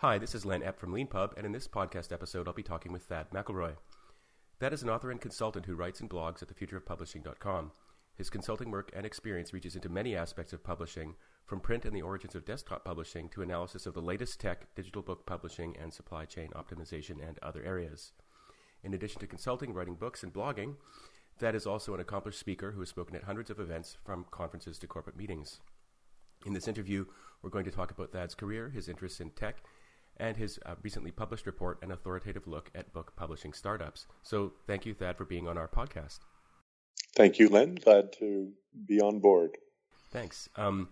Hi, this is Len Epp from LeanPub, and in this podcast episode, I'll be talking with Thad McIlroy. Thad is an author and consultant who writes and blogs at thefutureofpublishing.com. His consulting work and experience reaches into many aspects of publishing, from print and the origins of desktop publishing to analysis of the latest tech, digital book publishing, and supply chain optimization and other areas. In addition to consulting, writing books, and blogging, Thad is also an accomplished speaker who has spoken at hundreds of events, from conferences to corporate meetings. In this interview, we're going to talk about Thad's career, his interests in tech, and his uh, recently published report, An Authoritative Look at Book Publishing Startups. So thank you, Thad, for being on our podcast. Thank you, Len. Glad to be on board. Thanks. Um,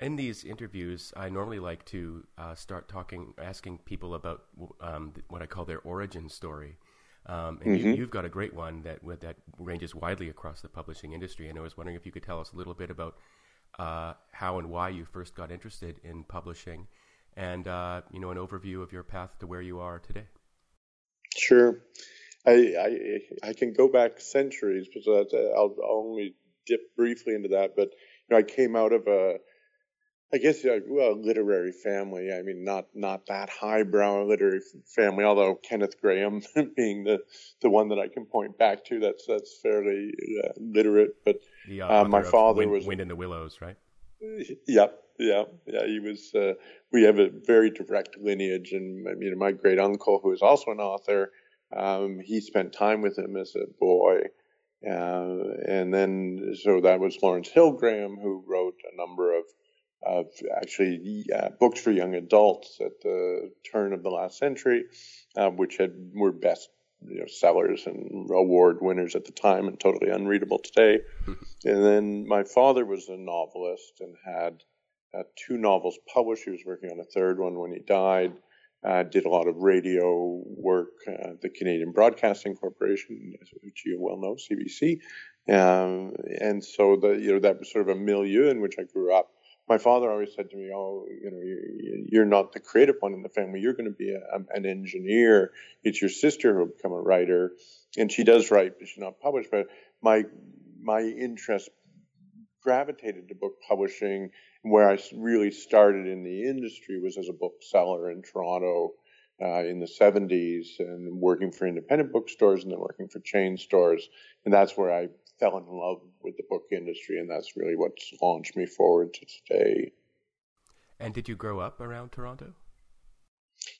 in these interviews, I normally like to uh, start talking, asking people about um, what I call their origin story. Um, and mm-hmm. you, have got a great one that that ranges widely across the publishing industry. And I was wondering if you could tell us a little bit about uh, how and why you first got interested in publishing, and uh, you know an overview of your path to where you are today. Sure, I I, I can go back centuries, but I'll, I'll only dip briefly into that. But you know, I came out of a I guess a well, literary family. I mean, not not that highbrow literary family. Although Kenneth Grahame being the the one that I can point back to, that's that's fairly uh, literate. But uh, my father Wind, was Wind in the Willows, right? Yep, yeah, yeah. He was. Uh, we have a very direct lineage, and I mean, my great uncle, who is also an author, um, he spent time with him as a boy. Uh, and then, so that was Lawrence Hill Grahame, who wrote a number of of actually uh, books for young adults at the turn of the last century, uh, which had were best you know, sellers and award winners at the time and totally unreadable today. and then my father was a novelist and had uh, two novels published. He was working on a third one when he died. Uh, did a lot of radio work, uh, the Canadian Broadcasting Corporation, which you well know, CBC, um, and so the you know that was sort of a milieu in which I grew up my father always said to me, "Oh, you know, you're not the creative one in the family. You're going to be a, an engineer. It's your sister who'll become a writer, and she does write, but she's not published. But my my interest gravitated to book publishing. Where I really started in the industry was as a bookseller in Toronto uh, in the 70s, and working for independent bookstores, and then working for chain stores, and that's where I fell in love with the book industry, and that's really what's launched me forward to today. And did you grow up around Toronto?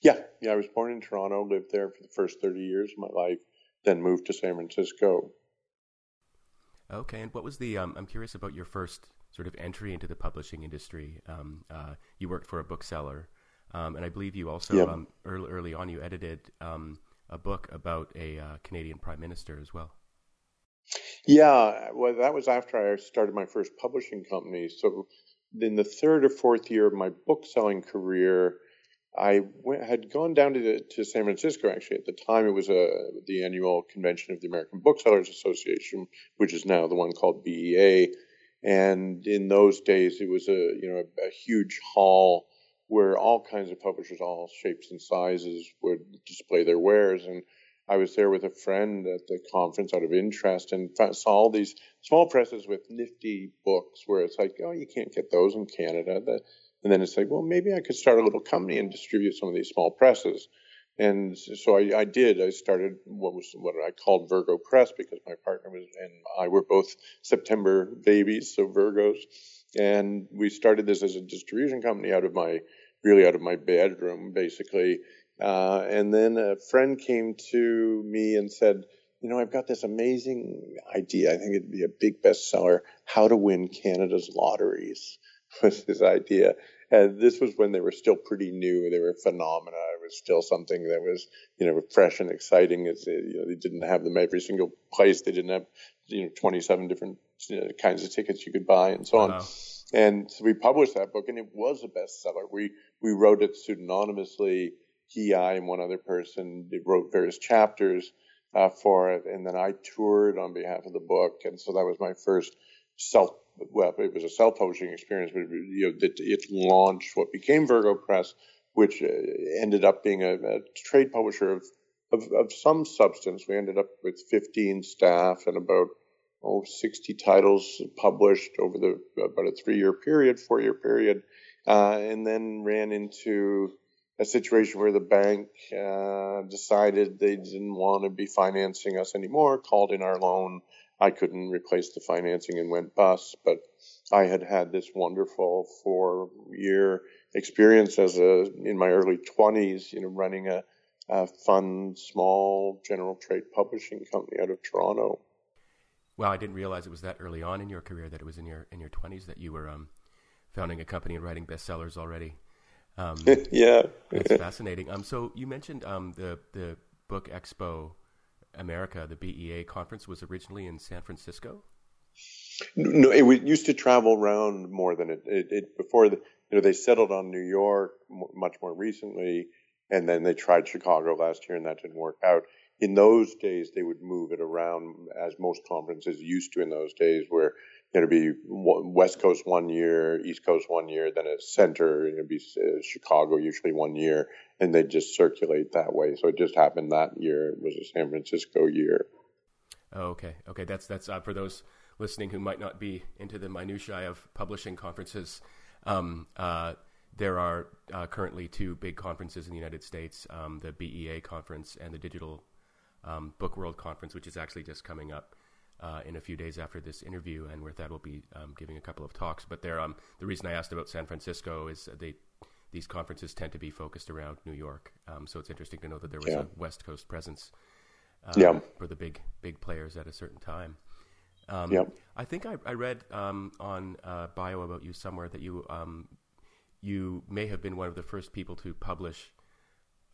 Yeah, yeah. I was born in Toronto, lived there for the first 30 years of my life, then moved to San Francisco. Okay, and what was the? Um, I'm curious about your first sort of entry into the publishing industry. Um, uh, you worked for a bookseller, um, and I believe you also yep. Um, early, early on you edited um, a book about a uh, Canadian prime minister as well. Yeah, well, that was after I started my first publishing company. So, in the third or fourth year of my bookselling career, I went, had gone down to, the, to San Francisco. Actually, at the time, it was a, the annual convention of the American Booksellers Association, which is now the one called BEA. And in those days, it was a you know a, a huge hall where all kinds of publishers, all shapes and sizes, would display their wares. And I was there with a friend at the conference out of interest and saw all these small presses with nifty books where it's like, oh, you can't get those in Canada. and then it's like, well, maybe I could start a little company and distribute some of these small presses. And so I, I did. I started what was what I called Virgo Press because my partner was and I were both September babies, so Virgos. And we started this as a distribution company out of my really out of my bedroom, basically uh, and then a friend came to me and said, you know, I've got this amazing idea. I think it'd be a big bestseller. How to win Canada's lotteries was his idea. And this was when they were still pretty new. They were phenomena. It was still something that was, you know, fresh and exciting. It's, you know, they didn't have them every single place. They didn't have, you know, 27 different you know, kinds of tickets you could buy and so on. And so we published that book and it was a bestseller. We, we wrote it pseudonymously he, I, and one other person wrote various chapters uh, for it, and then I toured on behalf of the book, and so that was my first self. Well, it was a self-publishing experience, but you know, it, it launched what became Virgo Press, which uh, ended up being a, a trade publisher of, of, of some substance. We ended up with 15 staff and about oh 60 titles published over the about a three-year period, four-year period, uh, and then ran into a situation where the bank uh, decided they didn't want to be financing us anymore, called in our loan. I couldn't replace the financing and went bust, but I had had this wonderful four year experience as a in my early 20s, you know, running a, a fun, small general trade publishing company out of Toronto. Well, I didn't realize it was that early on in your career that it was in your in your 20s that you were um, founding a company and writing bestsellers already. Um, yeah, it's fascinating. Um, so you mentioned um, the the Book Expo America, the BEA conference, was originally in San Francisco. No, it used to travel around more than it, it, it before. The, you know, they settled on New York much more recently, and then they tried Chicago last year, and that didn't work out in those days they would move it around as most conferences used to in those days where it'd be west coast one year east coast one year then a center it'd be uh, chicago usually one year and they'd just circulate that way. So it just happened that year. It was a san francisco year. Oh, okay. Okay that's that's uh, for those listening who might not be into the minutiae of publishing conferences um, uh, there are uh, currently two big conferences in the United States, um, the BEA conference and the Digital um, Book World Conference, which is actually just coming up uh, in a few days after this interview, and where Thad will be um, giving a couple of talks. But there, um, the reason I asked about San Francisco is they these conferences tend to be focused around New York, um, so it's interesting to know that there was yeah. a West Coast presence uh, yeah. for the big big players at a certain time. Um, yeah. I think I, I read um, on uh, bio about you somewhere that you um, you may have been one of the first people to publish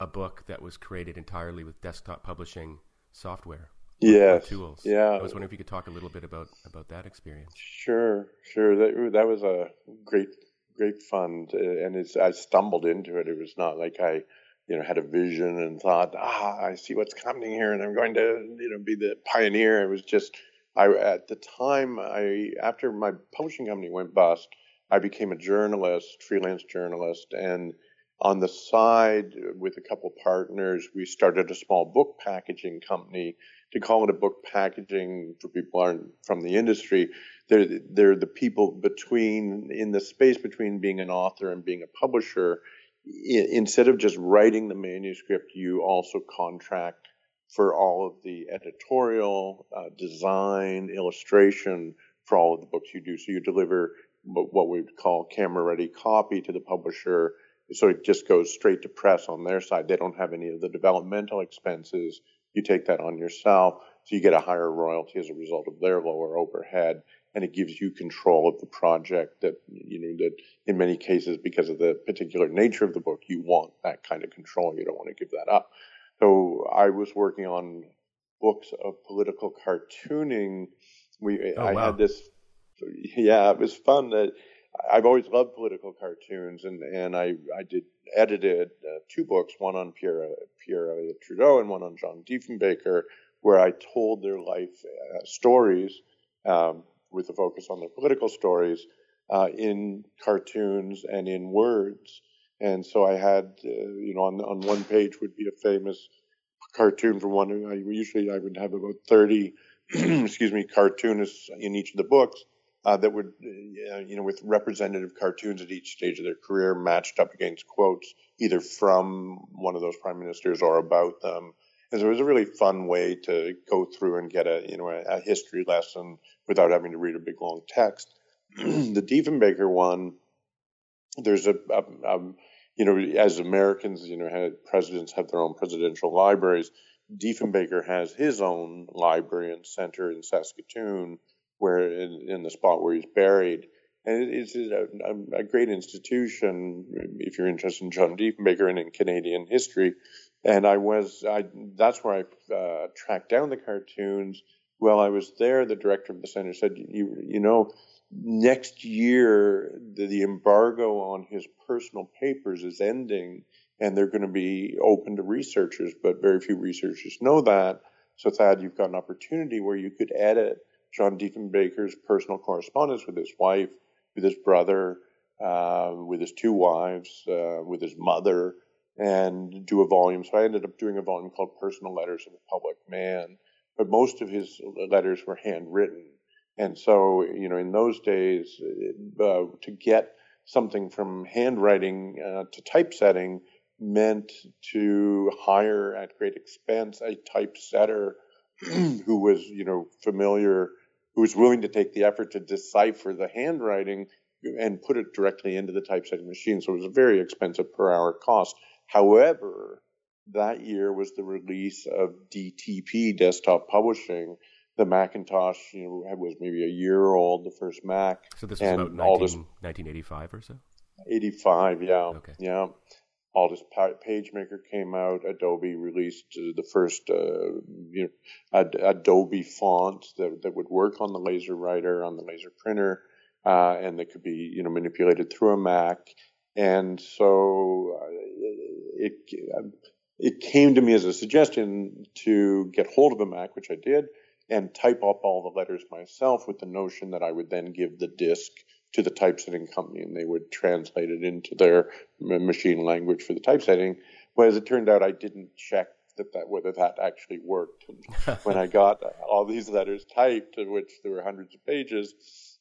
a book that was created entirely with desktop publishing software. Yeah, tools. Yeah, I was wondering if you could talk a little bit about about that experience. Sure, sure. That that was a great great fun, and it's I stumbled into it. It was not like I, you know, had a vision and thought, ah, I see what's coming here, and I'm going to, you know, be the pioneer. It was just, I at the time, I after my publishing company went bust, I became a journalist, freelance journalist, and on the side, with a couple partners, we started a small book packaging company. To call it a book packaging for people aren't from the industry, they're they're the people between in the space between being an author and being a publisher. instead of just writing the manuscript, you also contract for all of the editorial, uh, design, illustration for all of the books you do. So you deliver what we would call camera ready copy to the publisher so it just goes straight to press on their side. They don't have any of the developmental expenses. You take that on yourself, so you get a higher royalty as a result of their lower overhead, and it gives you control of the project. That you know that in many cases, because of the particular nature of the book, you want that kind of control. You don't want to give that up. So I was working on books of political cartooning. We oh, I wow. had this. Yeah, it was fun that I've always loved political cartoons, and, and I, I did edited uh, two books, one on Pierre Pierre Elliott Trudeau and one on John Diefenbaker, where I told their life uh, stories um, with a focus on their political stories uh, in cartoons and in words. And so I had, uh, you know, on on one page would be a famous cartoon from one. I usually I would have about thirty, excuse me, cartoonists in each of the books uh, that would, uh, you know, with representative cartoons at each stage of their career matched up against quotes either from one of those prime ministers or about them. And so it was a really fun way to go through and get a, you know, a, a history lesson without having to read a big long text. the Diefenbaker one, there's a, a, a, you know, as Americans, you know, presidents have their own presidential libraries. Diefenbaker has his own library and center in Saskatoon where in, in the spot where he's buried. And it's a, a, great institution if you're interested in John Diefenbaker and in Canadian history. And I was, I, that's where I uh, tracked down the cartoons. While I was there, the director of the center said, you, you know, next year, the, the embargo on his personal papers is ending and they're going to be open to researchers, but very few researchers know that. So Thad, you've got an opportunity where you could edit John Diefenbaker's personal correspondence with his wife, with his brother, uh, with his two wives, uh, with his mother, and do a volume. So I ended up doing a volume called Personal Letters of a Public Man. But most of his letters were handwritten. And so, you know, in those days, uh, to get something from handwriting uh, to typesetting meant to hire at great expense a typesetter who was, you know, familiar, who was willing to take the effort to decipher the handwriting and put it directly into the typesetting machine. So it was a very expensive per hour cost. However, that year was the release of DTP, desktop publishing. The Macintosh, you know, was maybe a year old, the first Mac. So this was about 19, this, 1985 or so? 85, yeah. Okay. Yeah. Aldus PageMaker came out. Adobe released the first uh, you know, ad- Adobe font that, that would work on the laser writer, on the laser printer, uh, and that could be you know manipulated through a Mac. And so uh, it it came to me as a suggestion to get hold of a Mac, which I did, and type up all the letters myself with the notion that I would then give the disk to the typesetting company and they would translate it into their machine language for the typesetting. But as it turned out, I didn't check that, that whether that actually worked. And when I got uh, all these letters typed, of which there were hundreds of pages,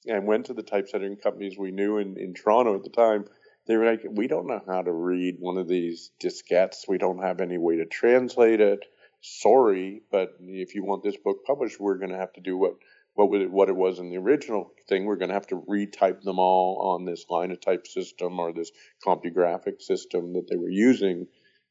and went to the typesetting companies we knew in, in Toronto at the time, they were like, "We don't know how to read one of these diskettes. We don't have any way to translate it. Sorry, but if you want this book published, we're going to have to do what what it, what it was in the original thing. We're going to have to retype them all on this linotype system or this CompuGraphic system that they were using.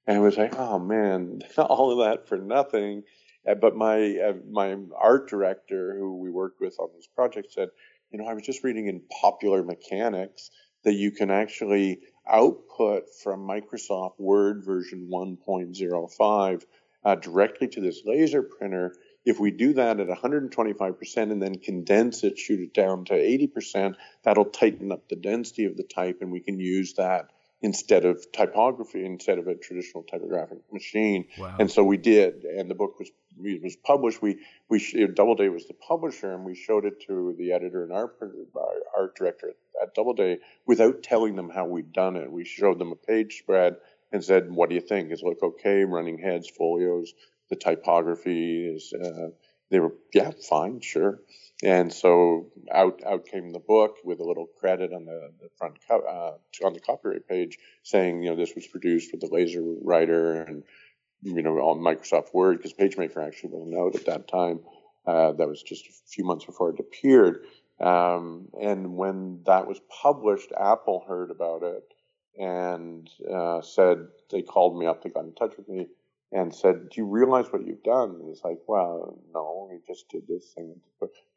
And I was like, oh man, all of that for nothing. But my uh, my art director, who we worked with on this project, said, you know, I was just reading in Popular Mechanics that you can actually output from Microsoft Word version 1.05 uh, directly to this laser printer if we do that at 125% and then condense it, shoot it down to 80%, that'll tighten up the density of the type and we can use that instead of typography, instead of a traditional typographic machine. Wow. And so we did, and the book was was published. We we Doubleday was the publisher, and we showed it to the editor and art art director at Doubleday without telling them how we'd done it. We showed them a page spread and said, "What do you think? Is it look okay? Running heads, folios, the typography is uh, they were yeah fine sure. And so out out came the book with a little credit on the, the front co- uh, on the copyright page saying you know this was produced with the laser writer and you know on Microsoft Word because PageMaker actually was note at that time. Uh, that was just a few months before it appeared. Um, and when that was published Apple heard about it and uh, said they called me up they got in touch with me and said, "Do you realize what you've done?" And he's like, "Well, no, we just did this thing.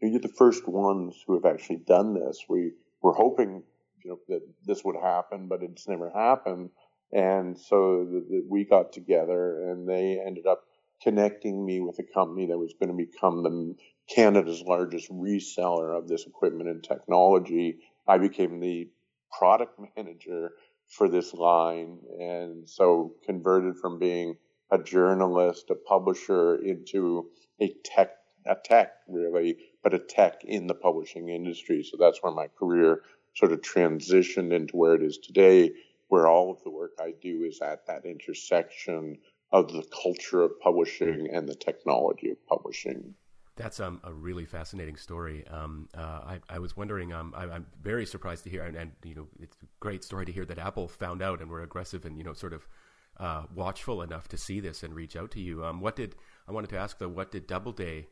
You're the first ones who have actually done this. We were hoping, you know, that this would happen, but it's never happened." And so the, the, we got together, and they ended up connecting me with a company that was going to become the Canada's largest reseller of this equipment and technology. I became the product manager for this line, and so converted from being a journalist, a publisher into a tech, a tech really, but a tech in the publishing industry. So that's where my career sort of transitioned into where it is today, where all of the work I do is at that intersection of the culture of publishing and the technology of publishing. That's um, a really fascinating story. Um, uh, I, I, was wondering. Um, I, am very surprised to hear, and, and, you know, it's a great story to hear that Apple found out and were aggressive and you know, sort of uh, watchful enough to see this and reach out to you. Um, what did I wanted to ask though? What did Doubleday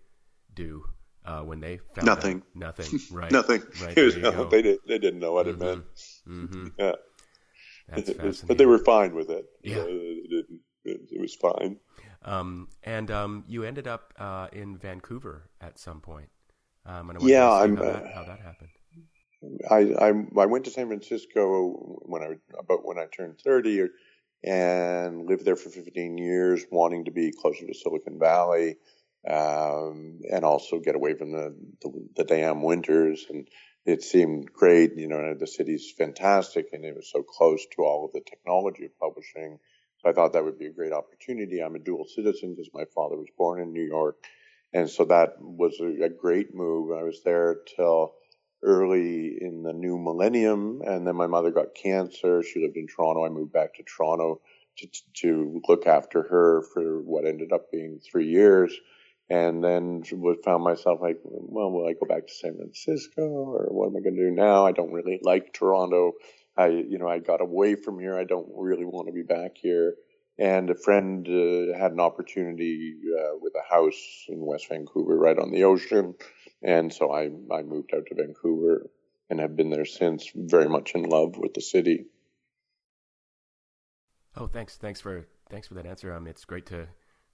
do uh, when they found nothing? Out? Nothing. Right. nothing. Right. Was, no, they did. They didn't know what mm-hmm. it meant. Mm-hmm. Yeah. Was, but they were fine with it. Yeah. Uh, it, it, it, was fine. Um, and um, you ended up uh, in Vancouver at some point. Um, and I yeah, I'm, how, that, how that happened. I, I I went to San Francisco when I about when I turned thirty, and lived there for 15 years, wanting to be closer to Silicon Valley um, and also get away from the, the, the damn winters. And it seemed great. You know, the city's fantastic, and it was so close to all of the technology of publishing. So I thought that would be a great opportunity. I'm a dual citizen because my father was born in New York, and so that was a, a great move. I was there till early in the new millennium, and then my mother got cancer. She lived in Toronto. I moved back to Toronto to, to look after her for what ended up being three years, and then found myself like, well, will I go back to San Francisco, or what am I going to do now? I don't really like Toronto. I, you know, I got away from here. I don't really want to be back here. And a friend uh, had an opportunity uh, with a house in West Vancouver, right on the ocean, and so I I moved out to Vancouver and have been there since. Very much in love with the city. Oh, thanks, thanks for thanks for that answer. Um, it's great to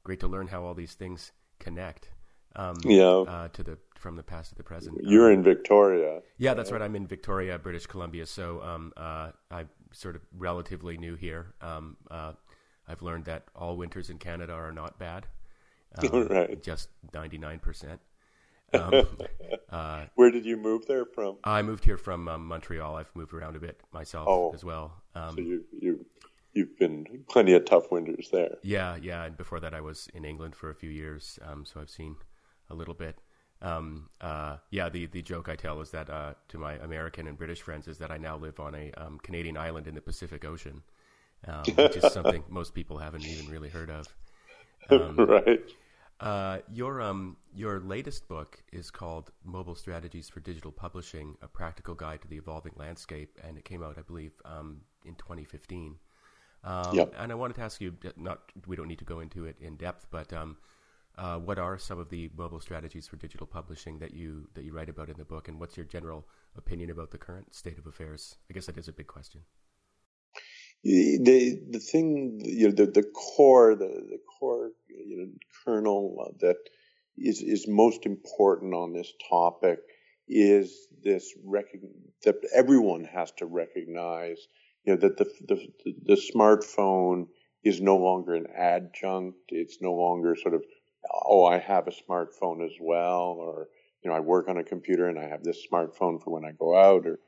great to learn how all these things connect. Um, yeah. Uh, to the from the past to the present. You're um, in Victoria. Yeah, that's right. I'm in Victoria, British Columbia. So um, uh, I'm sort of relatively new here. Um, uh, I've learned that all winters in Canada are not bad. Um, right. Just 99 percent. Um, uh, Where did you move there from? I moved here from um, Montreal. I've moved around a bit myself oh, as well. Um, so you you you've been plenty of tough winters there. Yeah, yeah. And before that, I was in England for a few years, um, so I've seen a little bit. Um, uh, yeah, the the joke I tell is that uh, to my American and British friends is that I now live on a um, Canadian island in the Pacific Ocean, um, which is something most people haven't even really heard of. right. Uh, your um your latest book is called Mobile Strategies for Digital Publishing: A Practical Guide to the Evolving Landscape, and it came out, I believe, um, in 2015. Um, yep. And I wanted to ask you, not we don't need to go into it in depth, but um, uh, what are some of the mobile strategies for digital publishing that you that you write about in the book, and what's your general opinion about the current state of affairs? I guess that is a big question the the thing you know the the core the the core you know kernel uh, that is is most important on this topic is this rec- that everyone has to recognize you know that the, the the smartphone is no longer an adjunct. It's no longer sort of oh I have a smartphone as well or you know I work on a computer and I have this smartphone for when I go out or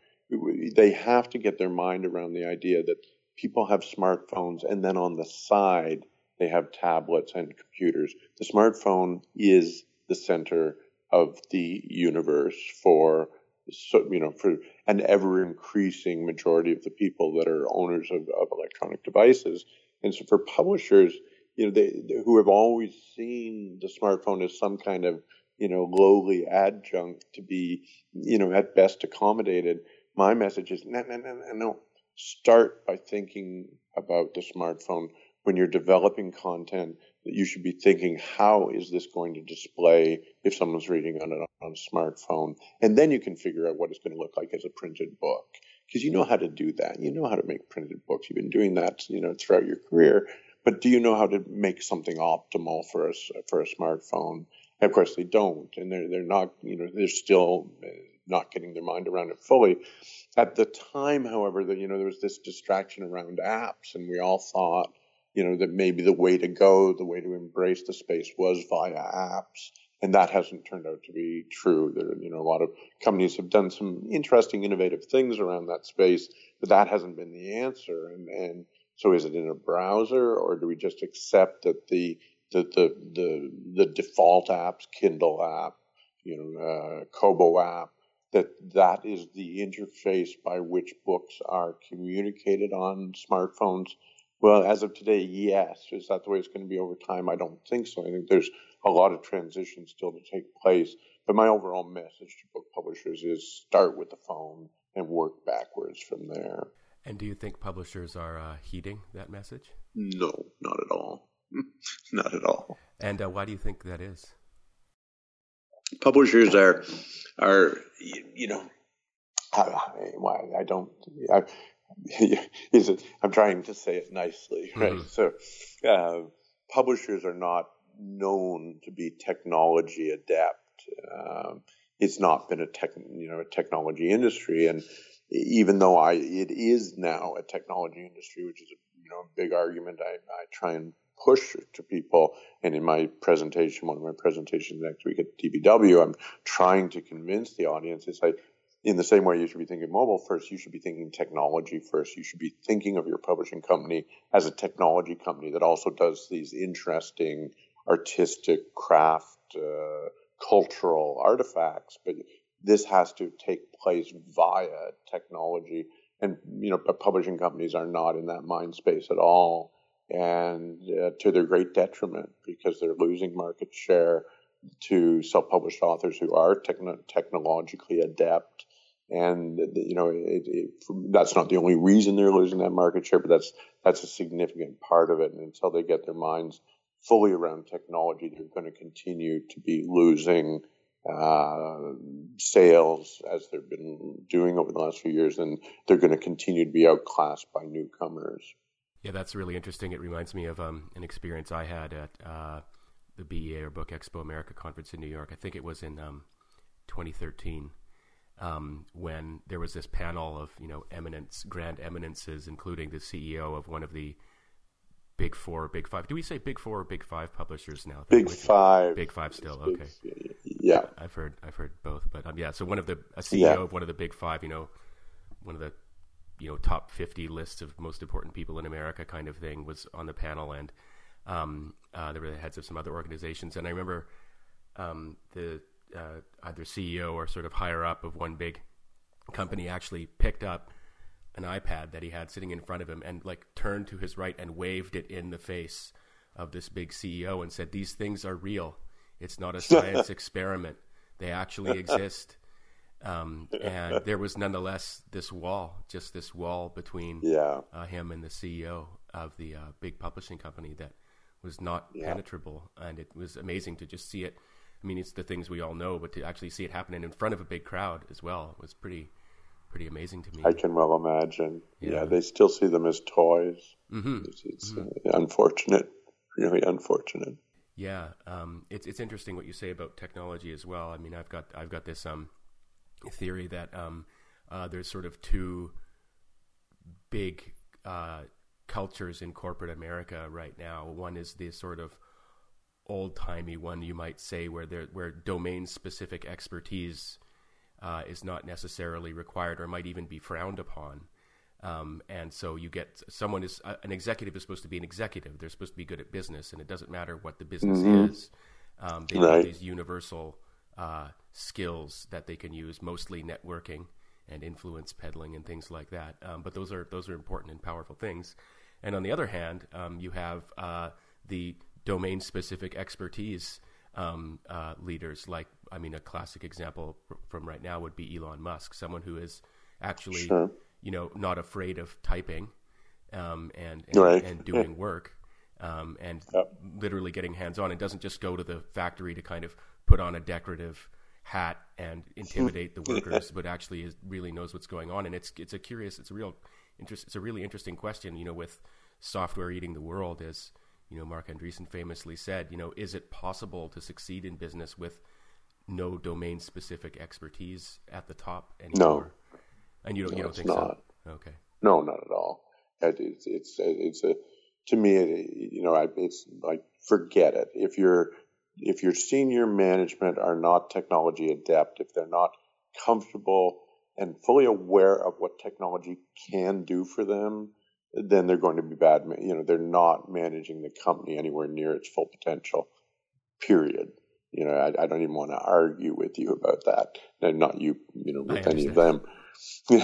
they have to get their mind around the idea that people have smartphones and then on the side they have tablets and computers. The smartphone is the center of the universe for so, you know for an ever increasing majority of the people that are owners of, of electronic devices. And so for publishers, you know, they, they, who have always seen the smartphone as some kind of you know lowly adjunct to be you know at best accommodated. My message is no, no, no, no, no start by thinking about the smartphone when you're developing content that you should be thinking how is this going to display if someone's reading on on a smartphone? And then you can figure out what it's going to look like as a printed book. Because you know how to do that. You know how to make printed books. You've been doing that you know throughout your career. But do you know how to make something optimal for us for a smartphone? Of course they don't. And they're they're not you know they're still eh, not getting their mind around it fully. At the time, however, that you know there was this distraction around apps, and we all thought, you know, that maybe the way to go, the way to embrace the space was via apps, and that hasn't turned out to be true. There, you know, a lot of companies have done some interesting, innovative things around that space, but that hasn't been the answer. And and so, is it in a browser, or do we just accept that the the the the, default apps, Kindle app, you know, uh, Kobo app, that that is the interface by which books are communicated on smartphones? Well, as of today, yes. Is that the way it's going to be over time? I don't think so. I think there's a lot of transition still to take place. But my overall message to book publishers is start with the phone and work backwards from there. And do you think publishers are uh, heeding that message? No, not at all. not at all. And uh, why do you think that is? publishers are are you know I, I don't I, is it, I'm trying to say it nicely, right? Mm-hmm. So uh, publishers are not known to be technology adept. Um, it's not been a tech, you know, a technology industry, and even though I, it is now a technology industry, which is a you know a big argument I, I try and push to people. And in my presentation, one of my presentations next week at DBW, I'm trying to convince the audience is like, in the same way you should be thinking mobile first, you should be thinking technology first. You should be thinking of your publishing company as a technology company that also does these interesting artistic craft, uh, cultural artifacts. But this has to take place via technology. And, you know, publishing companies are not in that mind space at all and uh, to their great detriment because they're losing market share to self-published authors who are techno- technologically adept And you know, it, it, that's not the only reason they're losing that market share, but that's that's a significant part of it. And until they get their minds fully around technology, they're going to continue to be losing uh, sales as they've been doing over the last few years, and they're going to continue to be outclassed by newcomers. Yeah, that's really interesting. It reminds me of um, an experience I had at uh, the BEA or Book Expo America conference in New York. I think it was in um, 2013 um, when there was this panel of you know eminence, grand eminences, including the CEO of one of the big four, big five. Do we say big four or big five publishers now? Big five. Big five still. Big, okay. Yeah. I've heard I've heard both, but um, yeah. So one of the a CEO Yeah. of one of the big five, you know, one of the you know top fifty lists of most important people in America, kind of thing, was on the panel, and um, uh, there were the heads of some other organizations, and I remember um, the uh, either CEO or sort of higher up of one big company actually picked up an iPad that he had sitting in front of him and like turned to his right and waved it in the face of this big CEO and said, "These things are real. It's not a science experiment. They actually exist." Um, and there was nonetheless this wall, just this wall between Yeah. uh, him and the CEO of the uh, big publishing company that was not Yeah. penetrable, and it was amazing to just see it. I mean, it's the things we all know, but to actually see it happening in front of a big crowd as well was pretty, pretty amazing to me. I can well imagine. Yeah, Yeah. they still see them as toys. hmm It's, it's uh, unfortunate, really unfortunate. Yeah, um, it's it's interesting what you say about technology as well. I mean, I've got I've got this um, theory that um, uh, there's sort of two big uh, cultures in corporate America right now. One is the sort of old timey one, you might say, where there where domain specific expertise uh, is not necessarily required or might even be frowned upon. Um, and so you get someone is uh, an executive is supposed to be an executive. They're supposed to be good at business, and it doesn't matter what the business Mhm. is. Um, they Right. have these universal uh, skills that they can use, mostly networking and influence peddling and things like that. Um, but those are those are important and powerful things. And on the other hand, um, you have uh, the domain specific expertise um, uh, leaders. Like, I mean, a classic example from right now would be Elon Musk, someone who is actually, Sure. you know, not afraid of typing um, and and, Right. and doing work. Um, and Yep. literally getting hands on. It doesn't just go to the factory to kind of put on a decorative hat and intimidate the workers, but actually is, really knows what's going on. And it's it's a curious, it's a real interest, it's a really interesting question. You know, with software eating the world, as you know, Marc Andreessen famously said, you know, is it possible to succeed in business with no domain specific expertise at the top anymore? No. And you don't you don't it's think not. so? Okay. No, not at all. It's it's it's a to me, it, you know, I, it's like forget it. If your if your senior management are not technology adept, if they're not comfortable and fully aware of what technology can do for them, then they're going to be bad. You know, they're not managing the company anywhere near its full potential. Period. You know, I, I don't even want to argue with you about that. And not you, you know, with any of them. uh,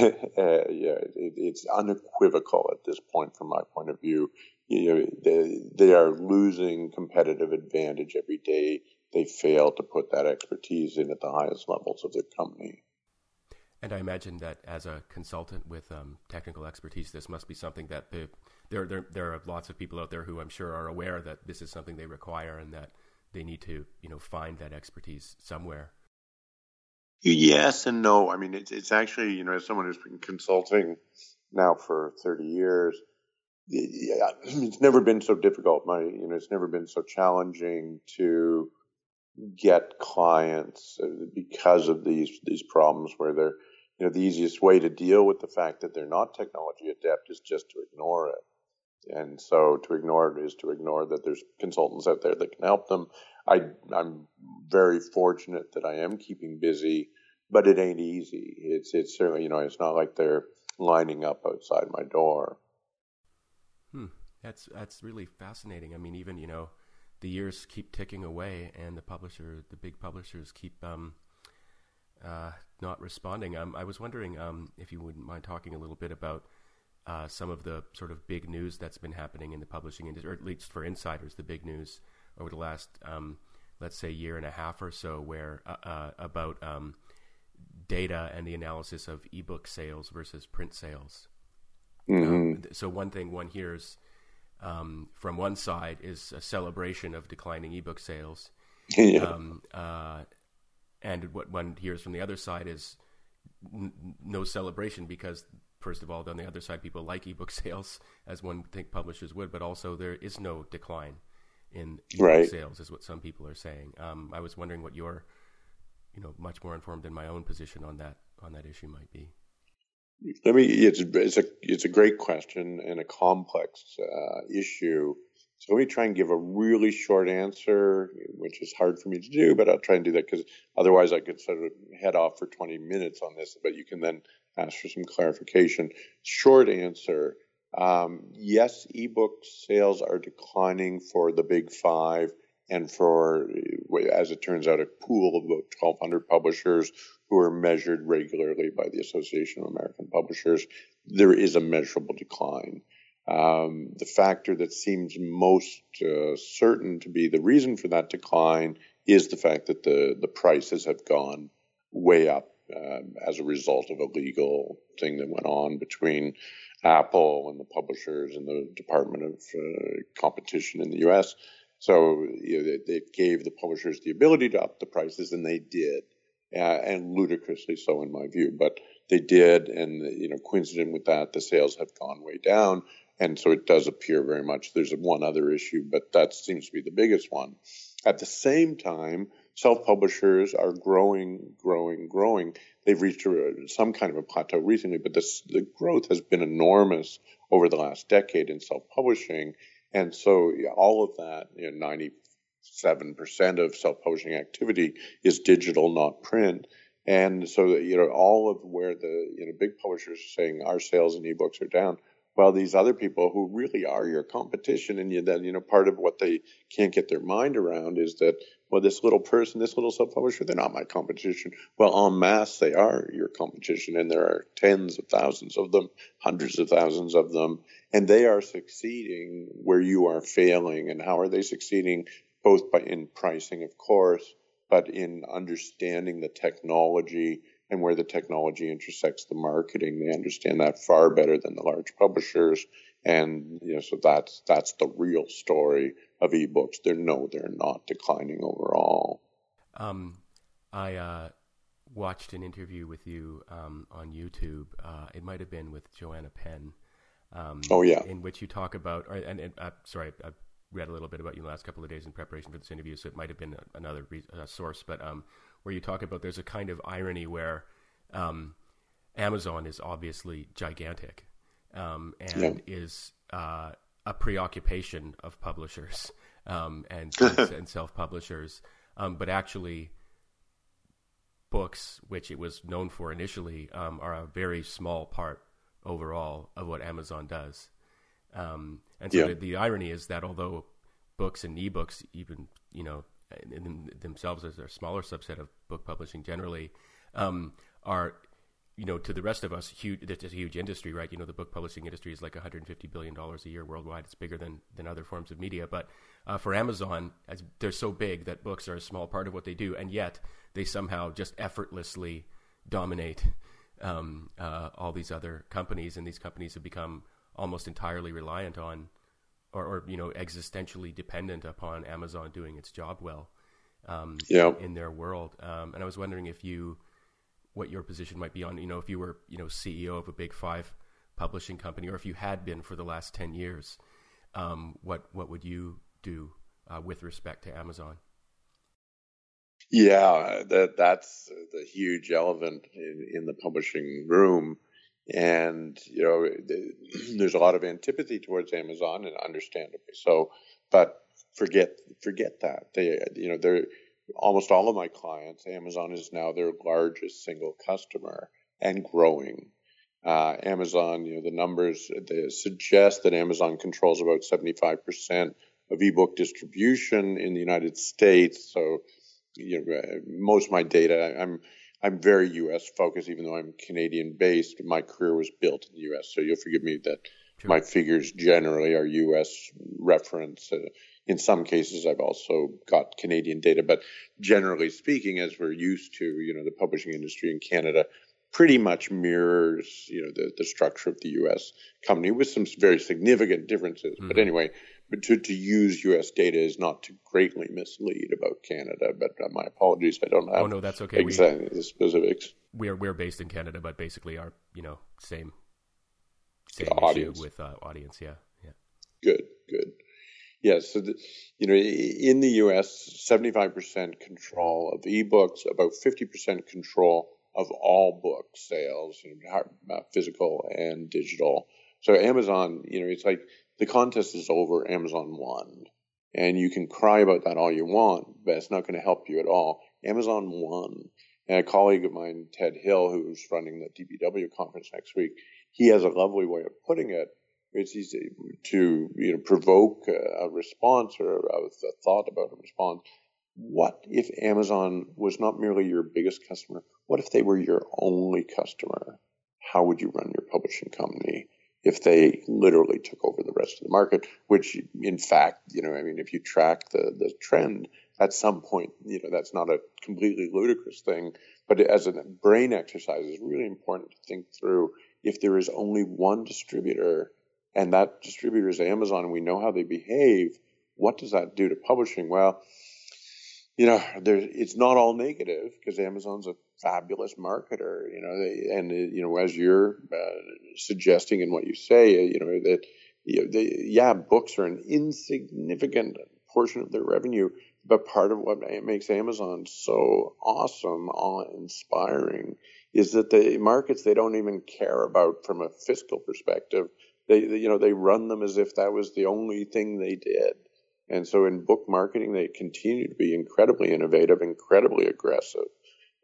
yeah, it, it's unequivocal at this point from my point of view. You know, they, they are losing competitive advantage every day they fail to put that expertise in at the highest levels of the company. And I imagine that as a consultant with um, technical expertise, this must be something that the, there, there there are lots of people out there who I'm sure are aware that this is something they require and that they need to you know find that expertise somewhere. Yes and no. I mean, it's, it's actually, you know, as someone who's been consulting now for 30 years, it's never been so difficult. My, you know, it's never been so challenging to get clients uh, because of these these problems where they're, you know, the easiest way to deal with the fact that they're not technology adept is just to ignore it. And so to ignore it is to ignore that there's consultants out there that can help them. I, I'm very fortunate that I am keeping busy, but it ain't easy. It's, it's certainly, you know, it's not like they're lining up outside my door. Hmm. That's that's really fascinating. I mean, even you know, the years keep ticking away, and the publisher, the big publishers, keep um, uh, not responding. Um, I was wondering um, if you wouldn't mind talking a little bit about uh, some of the sort of big news that's been happening in the publishing industry, or at least for insiders, the big news over the last, um, let's say, year and a half or so, where uh, uh, about um, data and the analysis of ebook sales versus print sales. Mm-hmm. Um, so one thing one hears um, from one side is a celebration of declining ebook sales, yeah. um, uh, and what one hears from the other side is n- no celebration because first of all, on the other side, people like ebook sales as one would think publishers would, but also there is no decline in Right. sales, is what some people are saying. Um, I was wondering what your, you know, much more informed than my own position on that on that issue might be. Let me. It's it's a it's a great question and a complex uh, issue. So let me try and give a really short answer, which is hard for me to do, but I'll try and do that because otherwise I could sort of head off for 20 minutes on this. But you can then ask for some clarification. Short answer: um, Yes, ebook sales are declining for the big five, and for as it turns out, a pool of about 1,200 publishers who are measured regularly by the Association of American Publishers, there is a measurable decline. Um, the factor that seems most uh, certain to be the reason for that decline is the fact that the, the prices have gone way up uh, as a result of a legal thing that went on between Apple and the publishers and the Department of uh, Competition in the U.S. So you know, gave the publishers the ability to up the prices, and they did uh, and ludicrously so in my view. But they did, and you know, coincident with that, the sales have gone way down, and so it does appear very much. There's one other issue, but that seems to be the biggest one. At the same time, self-publishers are growing, growing, growing. They've reached some kind of a plateau recently, but this, the growth has been enormous over the last decade in self-publishing, and so all of that, you know, 90 seven percent of self-publishing activity is digital, not print. And so, you know, all of where the you know big publishers are saying our sales in ebooks are down, well, these other people who really are your competition, and you, then you know part of what they can't get their mind around is that well, this little person, this little self-publisher, they're not my competition. Well, en masse, they are your competition, and there are tens of thousands of them, hundreds of thousands of them, and they are succeeding where you are failing. And how are they succeeding? both by in pricing, of course, but in understanding the technology and where the technology intersects the marketing. They understand that far better than the large publishers. And you know, so that's that's the real story of ebooks. They're no, they're not declining overall. Um, I uh, watched an interview with you um, on YouTube. Uh, it might have been with Joanna Penn. Um, oh yeah, in which you talk about, or, and, and uh, sorry, I read a little bit about you in the last couple of days in preparation for this interview, so it might have been another re- uh, source, but um, where you talk about there's a kind of irony where um, Amazon is obviously gigantic um, and Yeah. is uh, a preoccupation of publishers um, and, and self publishers, um, but actually, books, which it was known for initially, um, are a very small part overall of what Amazon does. Um, and so Yeah. the, the irony is that although books and ebooks, even you know, themselves as a smaller subset of book publishing generally, um, are you know to the rest of us huge. It's a huge industry, right? You know, the book publishing industry is like 150 billion dollars a year worldwide. It's bigger than than other forms of media. But uh, for Amazon, they're so big that books are a small part of what they do, and yet they somehow just effortlessly dominate um, uh, all these other companies, and these companies have become almost entirely reliant on, or, or you know, existentially dependent upon Amazon doing its job well um, Yeah. in their world. Um, and I was wondering if you, what your position might be on, you know, if you were, you know, CEO of a big five publishing company, or if you had been for the last ten years, um, what what would you do uh, with respect to Amazon? Yeah, that that's the huge elephant in, in the publishing room, and you know, there's a lot of antipathy towards Amazon, and understandably so. But forget forget that they, you know, they're almost all of my clients. Amazon is now their largest single customer and growing. Uh, Amazon, you know, the numbers suggest that Amazon controls about 75% of ebook distribution in the United States. So you know, uh, most of my data, I'm I'm very U.S. focused, even though I'm Canadian based. My career was built in the U.S., so you'll forgive me that Sure. My figures generally are U.S. reference. Uh, in some cases, I've also got Canadian data, but generally speaking, as we're used to, you know, the publishing industry in Canada pretty much mirrors, you know, the, the structure of the U.S. company with some very significant differences. Mm-hmm. But anyway, but to, to use U.S. data is not to greatly mislead about Canada. But uh, my apologies, I don't have. Oh no, that's okay. Exactly we, the specifics. We're we're based in Canada, but basically our you know same same audience with uh, audience. Yeah, yeah. Good, good. Yeah, so the, you know, in the U.S., seventy-five percent control of ebooks, about fifty percent control of all book sales, you know, physical and digital. So Amazon, you know, it's like the contest is over, Amazon won. And you can cry about that all you want, but it's not going to help you at all. Amazon won. And a colleague of mine, Ted Hill, who's running the DBW conference next week, he has a lovely way of putting it. It's easy to you know provoke a, response or a thought about a response. What if Amazon was not merely your biggest customer? What if they were your only customer? How would you run your publishing company? If they literally took over the rest of the market, which in fact, you know, I mean, if you track the, the trend, at some point, you know, that's not a completely ludicrous thing, but as a brain exercise, it's really important to think through if there is only one distributor and that distributor is Amazon and we know how they behave, what does that do to publishing? Well, you know, it's not all negative because Amazon's a fabulous marketer, you know, and uh, you know, as you're uh, suggesting in what you say, uh, you know, that you know, yeah, books are an insignificant portion of their revenue, but part of what makes Amazon so awesome, awe-inspiring, is that the markets they don't even care about from a fiscal perspective. They, they, you know, they run them as if that was the only thing they did. And so in book marketing, they continue to be incredibly innovative, incredibly aggressive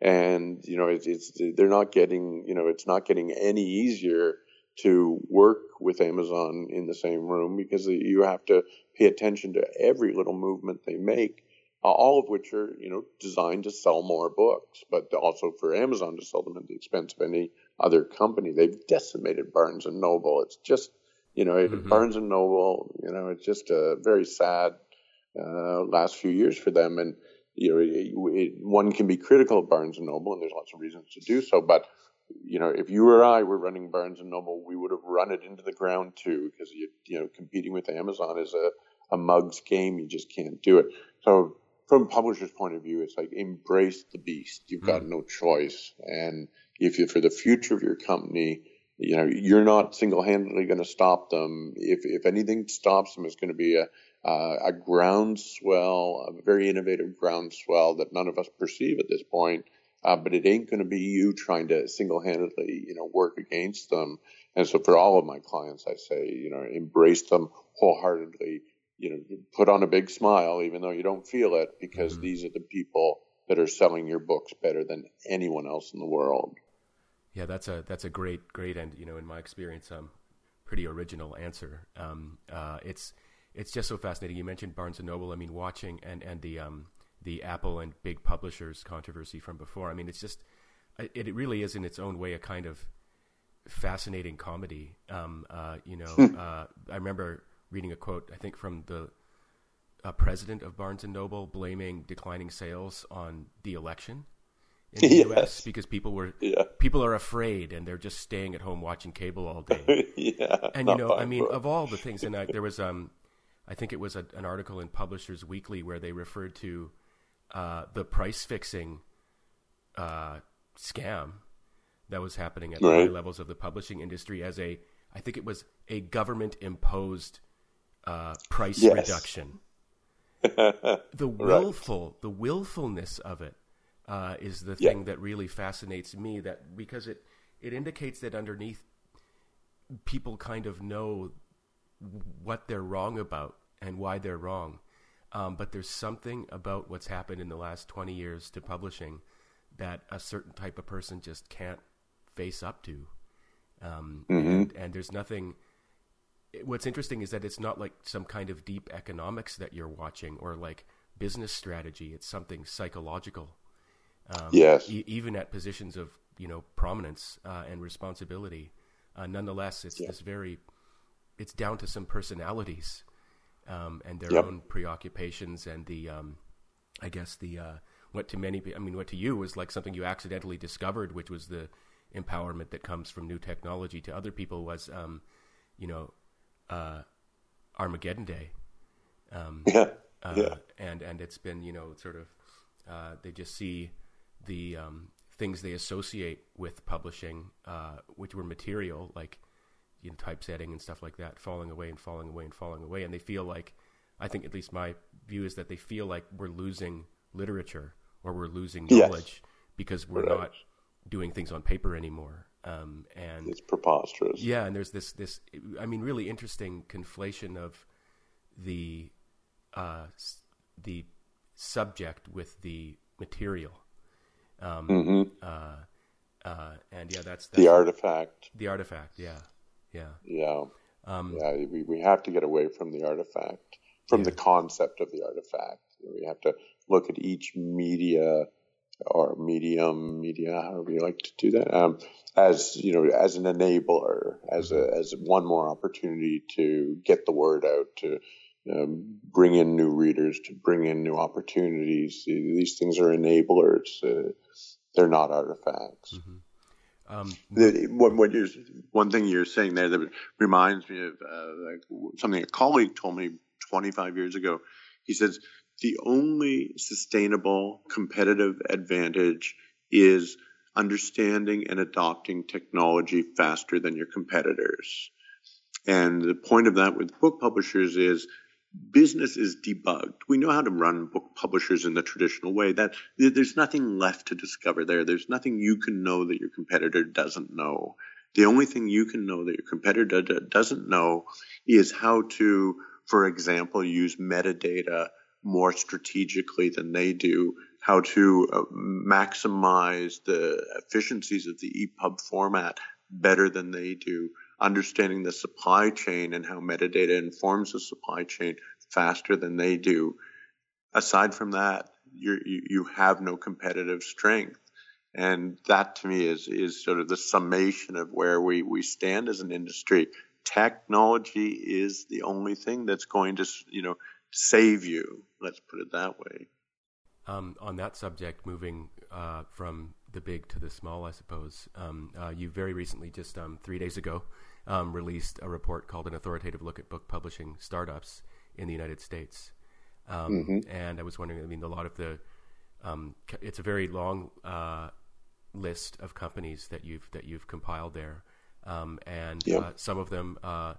and you know it's, it's they're not getting you know it's not getting any easier to work with Amazon in the same room because you have to pay attention to every little movement they make, all of which are you know designed to sell more books, but also for Amazon to sell them at the expense of any other company. They've decimated Barnes and Noble. It's just you know mm-hmm. Barnes and Noble. You know it's just a very sad uh, last few years for them and you know, it, it, one can be critical of Barnes and Noble, and there's lots of reasons to do so. But you know, if you or I were running Barnes and Noble, we would have run it into the ground too, because you you know, competing with Amazon is a a mug's game. You just can't do it. So from a publisher's point of view, it's like embrace the beast. You've got mm. no choice, and if you for the future of your company. You know, you're not single-handedly going to stop them. If if anything stops them, it's going to be a uh, a groundswell, a very innovative groundswell that none of us perceive at this point. Uh, but it ain't going to be you trying to single-handedly, you know, work against them. And so for all of my clients, I say, you know, embrace them wholeheartedly. You know, put on a big smile, even though you don't feel it, because mm-hmm. these are the people that are selling your books better than anyone else in the world. Yeah, that's a that's a great great and you know in my experience um pretty original answer. Um, uh, it's it's just so fascinating. You mentioned Barnes and Noble. I mean, watching and and the um, the Apple and big publishers controversy from before. I mean, it's just it, it really is in its own way a kind of fascinating comedy. Um, uh, you know, hmm. uh, I remember reading a quote I think from the uh, president of Barnes and Noble blaming declining sales on the election in the yes. U.S. because people were yeah. people are afraid and they're just staying at home watching cable all day. yeah, and you know, I mean, of all the things, and I, there was um, I think it was a, an article in Publishers Weekly where they referred to uh, the price fixing uh, scam that was happening at right. the high levels of the publishing industry as a, I think it was a government imposed uh, price yes. reduction. the willful, right. the willfulness of it uh, is the thing yeah. that really fascinates me. That because it it indicates that underneath, people kind of know what they're wrong about and why they're wrong. Um, but there's something about what's happened in the last 20 years to publishing that a certain type of person just can't face up to. Um, mm-hmm. and, and, there's nothing. What's interesting is that it's not like some kind of deep economics that you're watching or like business strategy. It's something psychological. Um, yes. E- even at positions of you know prominence uh, and responsibility, uh, nonetheless, it's yeah. this very it's down to some personalities um, and their Yep. own preoccupations and the um, I guess the uh, what to many I mean what to you was like something you accidentally discovered, which was the empowerment that comes from new technology. To other people was um, you know uh, Armageddon Day. Um, Yeah. uh, Yeah. and and it's been you know sort of uh, they just see the um, things they associate with publishing, uh, which were material like you know, typesetting and stuff like that, falling away and falling away and falling away, and they feel like I think at least my view is that they feel like we're losing literature or we're losing Yes. knowledge because we're Right. not doing things on paper anymore. Um, and It's preposterous. yeah, and there's this this I mean really interesting conflation of the uh, the subject with the material. Um, hmm uh, uh, and yeah, that's, that's The artifact. the artifact. Yeah, yeah. Yeah. Um, Yeah. We, we have to get away from the artifact, from Yeah. the concept of the artifact. We have to look at each media or medium, media, however you like to do that, um, as you know, as an enabler, as a as one more opportunity to get the word out, to um, bring in new readers, to bring in new opportunities. These things are enablers. Uh, they're not artifacts. Um, what, one thing you're saying there that reminds me of uh, like something a colleague told me 25 years ago. He says the only sustainable competitive advantage is understanding and adopting technology faster than your competitors. And the point of that with book publishers is business is debugged. We know how to run book publishers in the traditional way. That there's nothing left to discover there. There's nothing you can know that your competitor doesn't know. The only thing you can know that your competitor do- doesn't know is how to, for example, use metadata more strategically than they do, how to uh, maximize the efficiencies of the EPUB format better than they do, understanding the supply chain and how metadata informs the supply chain faster than they do. Aside from that, you you have no competitive strength, and that to me is is sort of the summation of where we we stand as an industry. Technology is the only thing that's going to you know save you. Let's put it that way. um, on that subject, moving uh, from the big to the small, I suppose. Um, uh, you very recently, just um, three days ago, um, released a report called "An Authoritative Look at Book Publishing Startups in the United States." Um, And I was wondering, I mean, a lot of the, um, it's a very long uh, list of companies that you've that you've compiled there, um, and uh, some of them uh,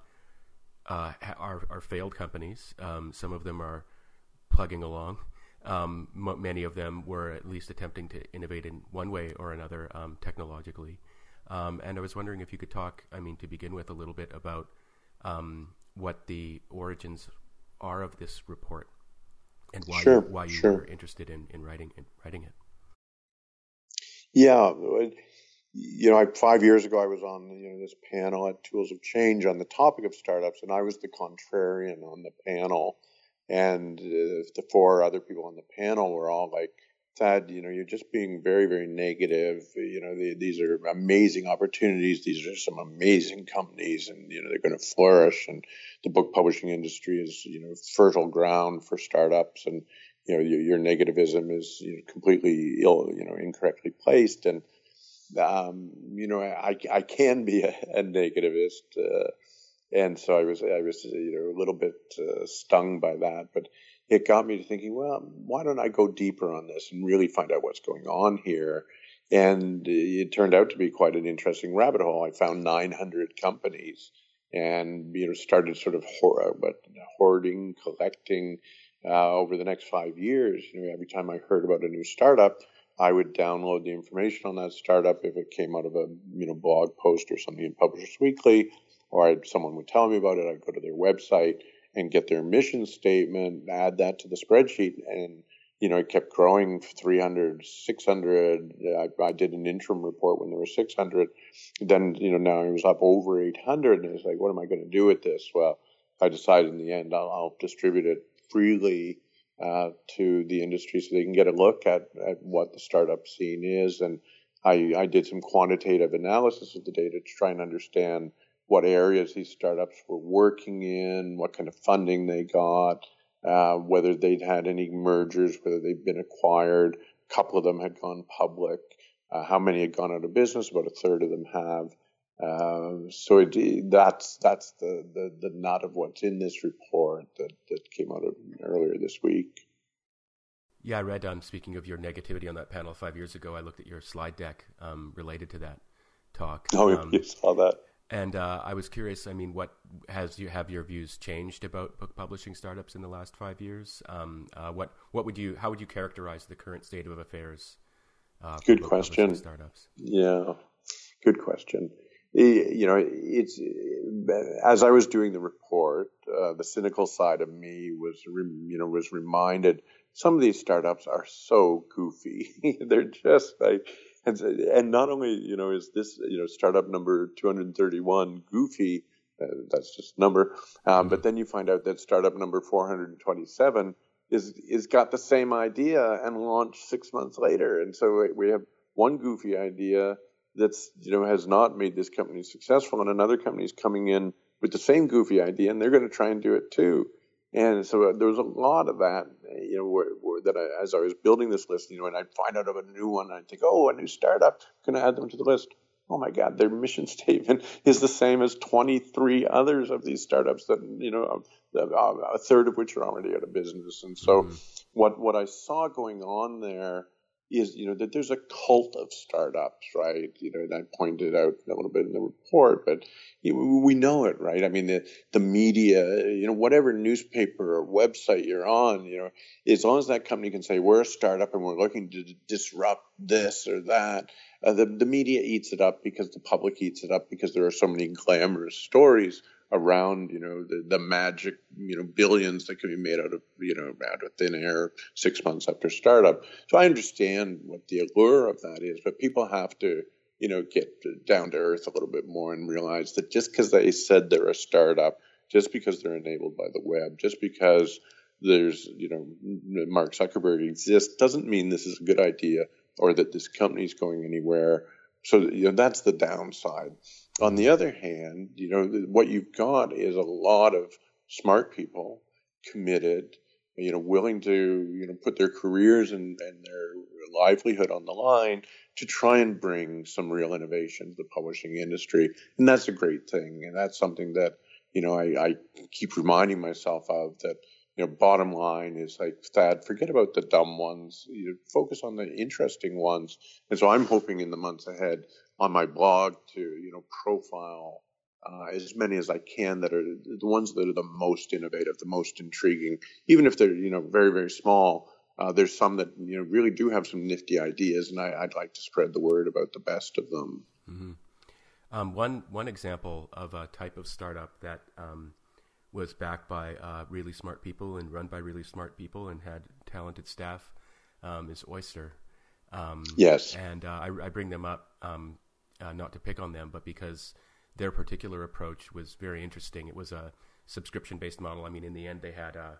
uh, are are failed companies. Um, some of them are plugging along. Um, m- many of them were at least attempting to innovate in one way or another um, technologically. Um, and I was wondering if you could talk, I mean, to begin with, a little bit about um, what the origins are of this report and why Sure, you, why you sure. were interested in, in writing in writing it. Yeah, you know, I, five years ago I was on you know this panel at Tools of Change on the topic of startups, and I was the contrarian on the panel, and uh, the four other people on the panel were all like, "Thad, you know, you're just being very, very negative. You know, the, these are amazing opportunities. These are some amazing companies, and you know they're going to flourish. And the book publishing industry is you know fertile ground for startups, and you know your, your negativism is you know, completely ill, you know, incorrectly placed, and um, you know, I, I can be a, a negativist, uh, and so I was I was you know a little bit uh, stung by that, but it got me to thinking, well, why don't I go deeper on this and really find out what's going on here? And it turned out to be quite an interesting rabbit hole. I found 900 companies, and you know started sort of but hoarding, collecting uh, over the next five years. You know, every time I heard about a new startup. I would download the information on that startup if it came out of a you know blog post or something in Publishers Weekly, or I'd, someone would tell me about it. I'd go to their website and get their mission statement, add that to the spreadsheet, and you know it kept growing 300, 600. I, I did an interim report when there were 600. Then you know now it was up over 800, and it's like, what am I going to do with this? Well, I decided in the end I'll, I'll distribute it freely uh, to the industry so they can get a look at, at what the startup scene is. And I, I did some quantitative analysis of the data to try and understand what areas these startups were working in, what kind of funding they got, uh, whether they'd had any mergers, whether they'd been acquired. A couple of them had gone public. Uh, how many had gone out of business? About a third of them have. Um, so it, that's that's the, the the nut of what's in this report that that came out earlier this week. Yeah, I read. Um, speaking of your negativity on that panel five years ago, I looked at your slide deck um, related to that talk. Oh, um, you saw that. And uh, I was curious. I mean, what has you have your views changed about book publishing startups in the last five years? Um, uh, what what would you how would you characterize the current state of affairs? Uh, Good question. Startups. Yeah, good question you know, it's as I was doing the report, uh, the cynical side of me was, you know, was reminded some of these startups are so goofy. They're just like, and, and, not only, you know, is this, you know, startup number 231 goofy, uh, that's just number, um, but then you find out that startup number 427 is is got the same idea and launched six months later, and so we have one goofy idea that's you know has not made this company successful, and another company is coming in with the same goofy idea, and they're going to try and do it too. And so uh, there was a lot of that, you know, where, where that I, as I was building this list, you know, and I'd find out of a new one, I'd think, oh, a new startup, going to add them to the list. Oh my God, their mission statement is the same as 23 others of these startups that, you know, a third of which are already out of business. And so, mm-hmm. what what I saw going on there is you know that there's a cult of startups, right? You know, and I pointed out a little bit in the report, but you know, we know it, right? I mean, the the media, you know, whatever newspaper or website you're on, you know, as long as that company can say we're a startup and we're looking to disrupt this or that, uh, the the media eats it up because the public eats it up because there are so many glamorous stories around you know the, the magic you know billions that can be made out of you know out of thin air six months after startup. So i understand what the allure of that is but people have to you know get down to earth a little bit more and realize that just because they said they're a startup just because they're enabled by the web just because there's you know mark zuckerberg exists doesn't mean this is a good idea or that this company is going anywhere. So you know that's the downside on the other hand, you know, what you've got is a lot of smart people committed, you know, willing to, you know, put their careers and, and their livelihood on the line to try and bring some real innovation to the publishing industry. And that's a great thing. And that's something that, you know, I, I keep reminding myself of that, you know, bottom line is like Thad, forget about the dumb ones. You know, focus on the interesting ones. And so I'm hoping in the months ahead on my blog to you know profile uh, as many as I can that are the ones that are the most innovative, the most intriguing, even if they're you know very very small. Uh, there's some that you know really do have some nifty ideas, and I, would like to spread the word about the best of them. Mm-hmm. Um, one one example of a type of startup that um, was backed by uh, really smart people and run by really smart people and had talented staff um, is Oyster. Um, yes, and uh, I, I, bring them up um, uh, not to pick on them, but because their particular approach was very interesting. It was a subscription based model. I mean, in the end, they had a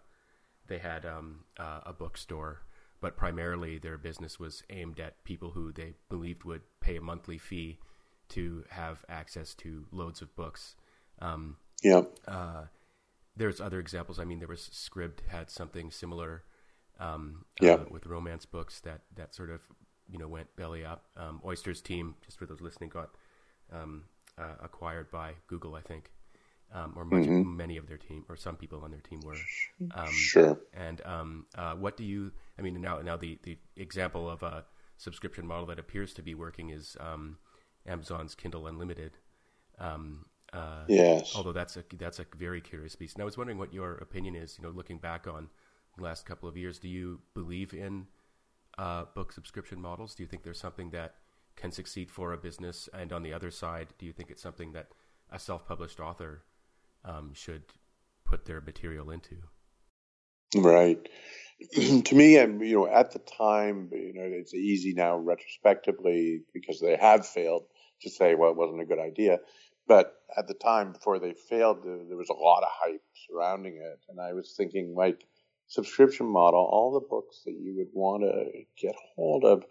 they had um, uh, a bookstore, but primarily their business was aimed at people who they believed would pay a monthly fee to have access to loads of books. Um, yeah. Uh, there's other examples. I mean, there was Scribd had something similar. Um, yeah. Uh, with romance books that that sort of you know went belly up. Um, Oyster's team, just for those listening, got um, uh, acquired by Google, I think, um, or much, mm-hmm. many of their team or some people on their team were. Um, sure. And um, uh, what do you? I mean, now now the the example of a subscription model that appears to be working is um, Amazon's Kindle Unlimited. Uh, yes. Although that's a that's a very curious piece. And I was wondering what your opinion is. You know, looking back on the last couple of years, do you believe in uh, book subscription models? Do you think there's something that can succeed for a business? And on the other side, do you think it's something that a self-published author um, should put their material into? Right. to me, and you know, at the time, you know, it's easy now retrospectively because they have failed to say, well, it wasn't a good idea. But at the time, before they failed, there was a lot of hype surrounding it, and I was thinking, like, subscription model, all the books that you would want to get hold of,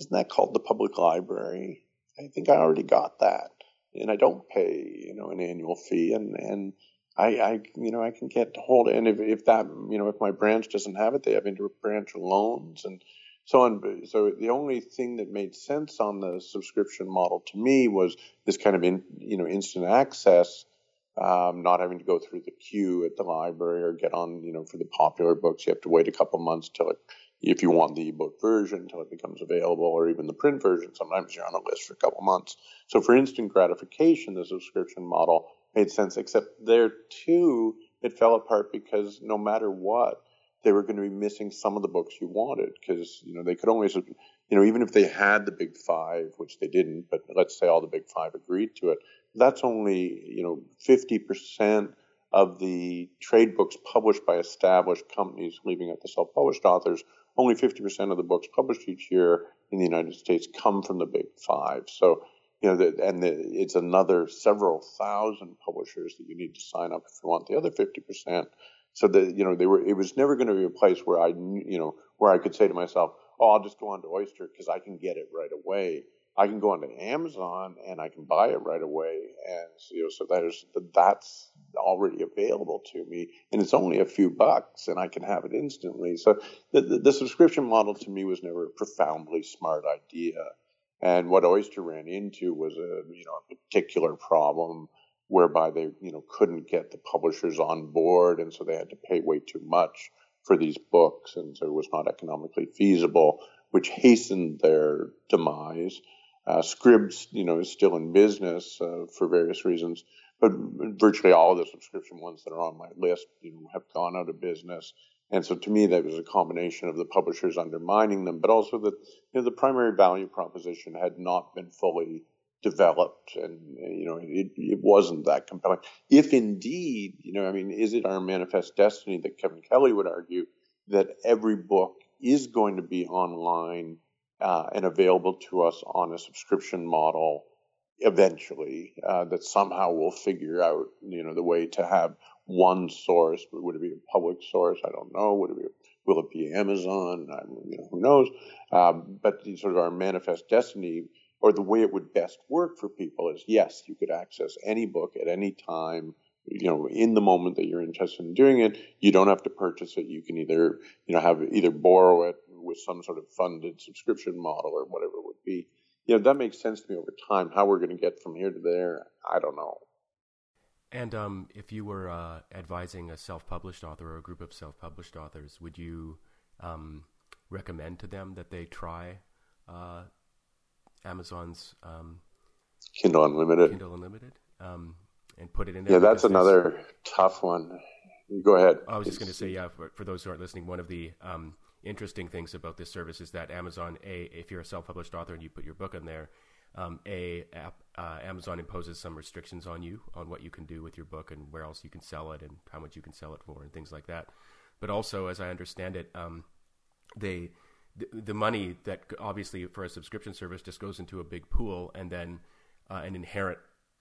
isn't that called the public library? I think I already got that. and I don't pay, you know, an annual fee, and and I, I you know I can get hold, and if if that you know if my branch doesn't have it, they have inter branch loans and so on. So the only thing that made sense on the subscription model to me was this kind of in, you know instant access, um, not having to go through the queue at the library or get on you know for the popular books. You have to wait a couple months till it, if you want the ebook version until it becomes available, or even the print version. Sometimes you're on a list for a couple months. So for instant gratification, the subscription model made sense. Except there too, it fell apart because no matter what they were going to be missing some of the books you wanted because you know they could only you know even if they had the big five which they didn't but let's say all the big five agreed to it that's only you know 50% of the trade books published by established companies leaving out the self-published authors. Only 50% of the books published each year in the united states come from the big five. So you know, the, and the, it's another several thousand publishers that you need to sign up if you want the other 50% so that you know they were it was never going to be a place where I you know where I could say to myself, oh, I'll just go on to Oyster because I can get it right away. I can go onto Amazon and I can buy it right away, and you know, so there's that's already available to me, and it's only a few bucks, and I can have it instantly. So the, the, the subscription model to me was never a profoundly smart idea, and what Oyster ran into was a you know a particular problem whereby they you know couldn't get the publishers on board, and so they had to pay way too much for these books, and so it was not economically feasible, which hastened their demise. Uh, you know, is still in business uh, for various reasons, but virtually all of the subscription ones that are on my list, you know, have gone out of business. And so to me, that was a combination of the publishers undermining them, but also that you know, the primary value proposition had not been fully developed and you know it, it wasn't that compelling if indeed you know i mean is it our manifest destiny that kevin kelly would argue that every book is going to be online uh, and available to us on a subscription model eventually uh, that somehow we'll figure out you know the way to have one source. Would it be a public source? I don't know. Would it be will it be amazon? I, you know who knows? Um, but sort of our manifest destiny or the way it would best work for people is yes, you could access any book at any time, you know, in the moment that you're interested in doing it. You don't have to purchase it. You can either, you know, have either borrow it with some sort of funded subscription model or whatever it would be. You know, that makes sense to me over time. How we're going to get from here to there, I don't know. And um, if you were uh, advising a self-published author or a group of self-published authors, would you um, recommend to them that they try uh, Amazon's um, Kindle Unlimited. Kindle Unlimited, um, and put it in there. Yeah, that's another tough one. Go ahead. I was just going to say, yeah, for, for, those who aren't listening, one of the um, interesting things about this service is that Amazon, a if you're a self-published author and you put your book in there, um, a uh, Amazon imposes some restrictions on you on what you can do with your book and where else you can sell it and how much you can sell it for and things like that. But also, as I understand it, um, they the, money that obviously for a subscription service just goes into a big pool, and then uh, an inherent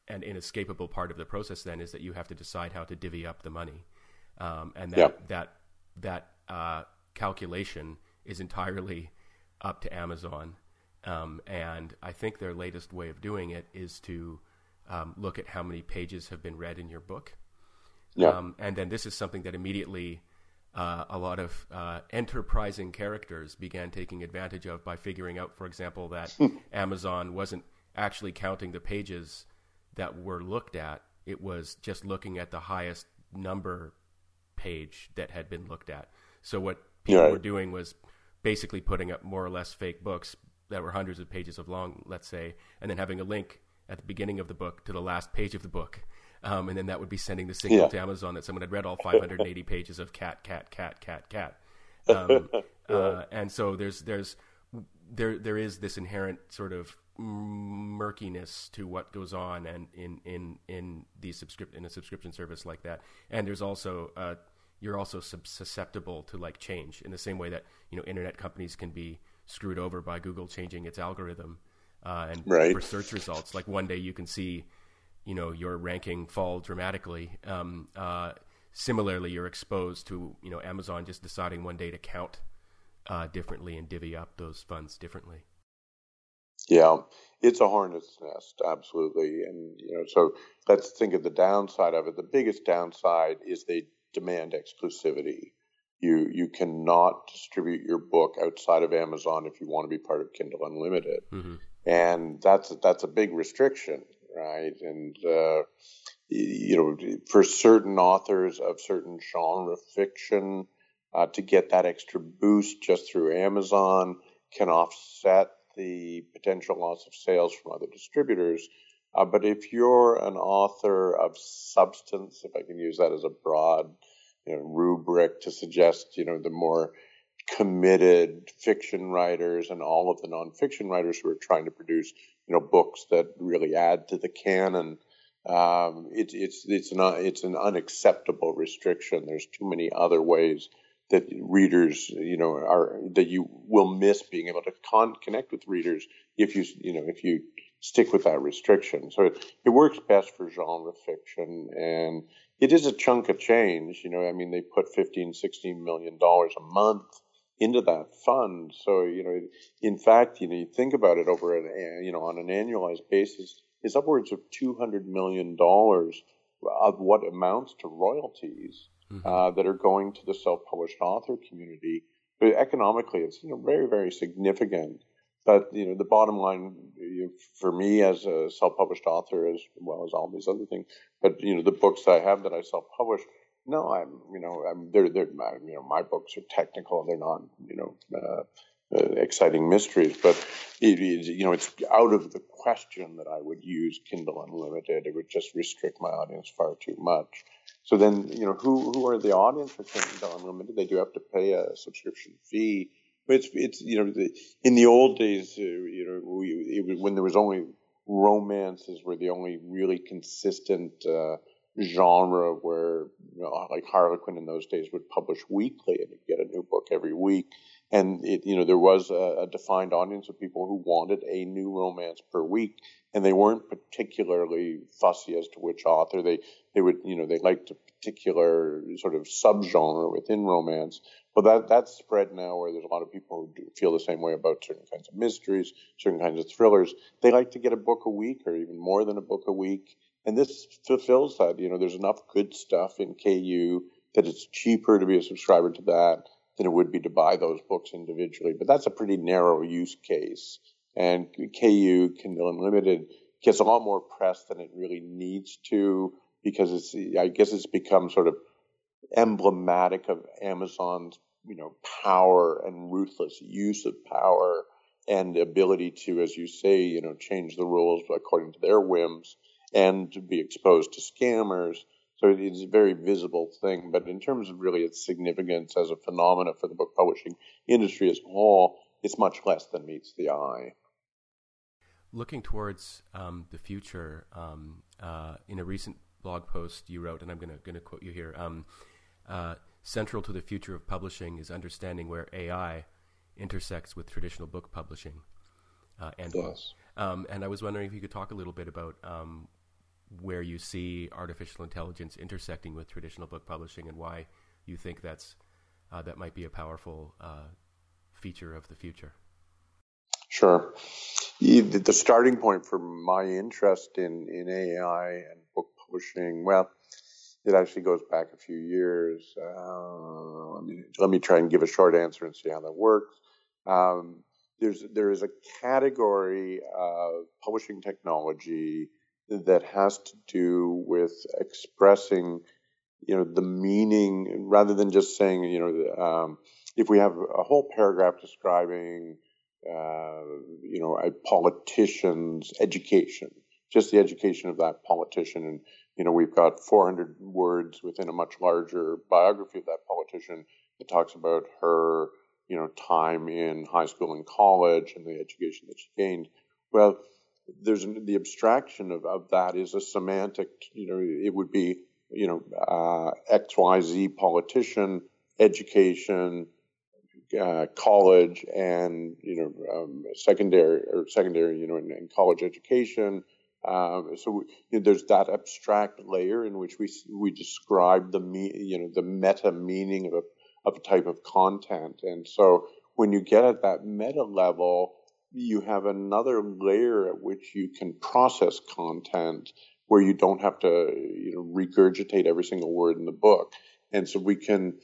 and inescapable part of the process then is that you have to decide how to divvy up the money, um, and that that that uh, calculation is entirely up to Amazon. Um, and I think their latest way of doing it is to um, look at how many pages have been read in your book. Yeah. Um, and then this is something that immediately uh, a lot of uh, enterprising characters began taking advantage of by figuring out, for example, that Amazon wasn't actually counting the pages that were looked at. It was just looking at the highest number page that had been looked at. So what people right. were doing was basically putting up more or less fake books that were hundreds of pages of long, let's say, and then having a link at the beginning of the book to the last page of the book um, and then that would be sending the signal yeah. to Amazon that someone had read all 580 pages of cat, cat, cat, cat, cat. Um, uh, and so there's there's there there is this inherent sort of murkiness to what goes on and in in in the subscript in a subscription service like that. And there's also uh, you're also susceptible to like change in the same way that you know internet companies can be screwed over by Google changing its algorithm uh, and right. for search results. Like one day you can see you know your ranking fall dramatically. Um, uh, similarly, you're exposed to you know Amazon just deciding one day to count uh, differently and divvy up those funds differently. Yeah, it's a hornet's nest, absolutely. And you know, so let's think of the downside of it. The biggest downside is they demand exclusivity. You you cannot distribute your book outside of Amazon if you want to be part of Kindle Unlimited, mm-hmm. and that's that's a big restriction, right? And uh, you know, for certain authors of certain genre fiction, uh, to get that extra boost just through Amazon can offset the potential loss of sales from other distributors. Uh, but if you're an author of substance, if I can use that as a broad you know, rubric to suggest, you know, the more committed fiction writers and all of the nonfiction writers who are trying to produce, you know, books that really add to the canon, um, it, it's it's an it's an unacceptable restriction. There's too many other ways that readers, you know, are that you will miss being able to con- connect with readers if you, you know, if you stick with that restriction. So it, it works best for genre fiction, and it is a chunk of change. You know, I mean, they put 15, 16 million dollars a month into that fund. So you know, in fact, you know, you think about it over an, you know, on an annualized basis, it's upwards of 200 million dollars of what amounts to royalties mm-hmm. uh, that are going to the self-published author community. But economically, it's you know very very significant. But you know the bottom line you for me as a self-published author, as well as all these other things, but you know the books that I have that I self-publish, no, I'm you know I'm they're they're you know my books are technical. They're not you know. Uh, uh, exciting mysteries, but it, it, you know, it's out of the question that I would use Kindle Unlimited. It would just restrict my audience far too much. So then, you know, who who are the audience for Kindle Unlimited? They do have to pay a subscription fee. But it's it's you know, the, in the old days, uh, you know, we, it, when there was only romances were the only really consistent uh, genre where you know, like Harlequin in those days would publish weekly and you get a new book every week and it, you know there was a, a, defined audience of people who wanted a new romance per week and they weren't particularly fussy as to which author. They they would you know they liked a particular sort of subgenre within romance but that that's spread now where there's a lot of people who feel the same way about certain kinds of mysteries certain kinds of thrillers. They like to get a book a week or even more than a book a week and this fulfills that. You know there's enough good stuff in ku that it's cheaper to be a subscriber to that than it would be to buy those books individually. But that's a pretty narrow use case. And KU, Kindle Unlimited, gets a lot more press than it really needs to because it's, I guess it's become sort of emblematic of Amazon's, you know, power and ruthless use of power and ability to, as you say, you know, change the rules according to their whims and to be exposed to scammers so it's a very visible thing. But in terms of really its significance as a phenomena for the book publishing industry as a whole, it's much less than meets the eye. Looking towards um, the future, um, uh, in a recent blog post you wrote, and I'm going to quote you here. Um, uh, central to the future of publishing is understanding where AI intersects with traditional book publishing. Uh, and yes. Um, and I was wondering if you could talk a little bit about um, where you see artificial intelligence intersecting with traditional book publishing and why you think that's uh, that might be a powerful uh, feature of the future. Sure. The starting point for my interest in, in AI and book publishing, well, it actually goes back a few years. Uh, let, me, try and give a short answer and see how that works. Um, there's there is a category of publishing technology that has to do with expressing, you know, the meaning rather than just saying, you know, um, if we have a whole paragraph describing, uh, you know, a politician's education, just the education of that politician, and you know, we've got 400 words within a much larger biography of that politician that talks about her, you know, time in high school and college and the education that she gained. Well, there's an, the abstraction of, of that is a semantic, you know, it would be, you know, uh, XYZ politician, education, uh, college, and, you know, um, secondary or secondary, you know, and, college education. Um, so you know, there's that abstract layer in which we we describe the me, you know, the meta meaning of a of a type of content, and so when you get at that meta level, you have another layer at which you can process content where you don't have to you know regurgitate every single word in the book. And so we can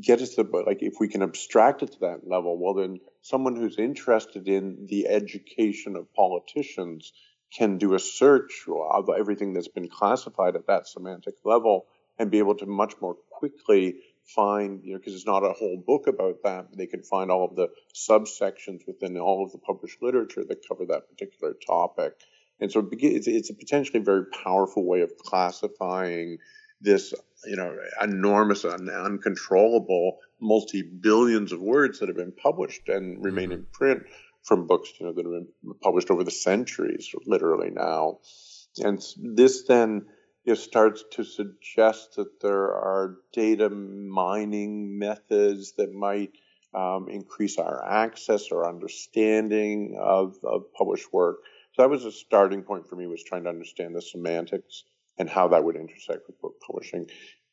get us to the, like if we can abstract it to that level well then someone who's interested in the education of politicians can do a search of everything that's been classified at that semantic level and be able to much more quickly find, you know, because it's not a whole book about that, they can find all of the subsections within all of the published literature that cover that particular topic. And so it's, it's a potentially very powerful way of classifying this, you know, enormous and uncontrollable multi billions of words that have been published and remain mm-hmm. in print from books, you know, that have been published over the centuries, literally now. And this then know, starts to suggest that there are data mining methods that might um, increase our access or understanding of, of published work. So that was a starting point for me was trying to understand the semantics and how that would intersect with book publishing.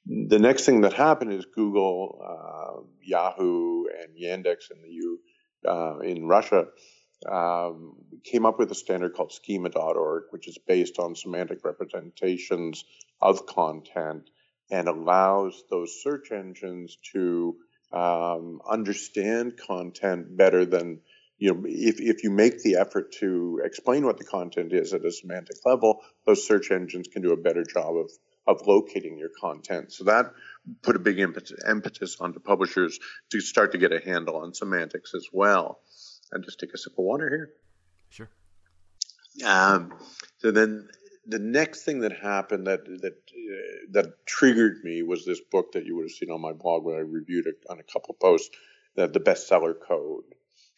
The next thing that happened is Google, uh, Yahoo, and Yandex in the U uh, in Russia um, came up with a standard called schema.org, which is based on semantic representations of content and allows those search engines to um, understand content better than you know if, if you make the effort to explain what the content is at a semantic level those search engines can do a better job of of locating your content. So that put a big impetus, impetus onto publishers to start to get a handle on semantics as well I'll just take a sip of water here. Sure. Um, so then the next thing that happened that that uh, that triggered me was this book that you would have seen on my blog where I reviewed it on a couple of posts, the, the bestseller code.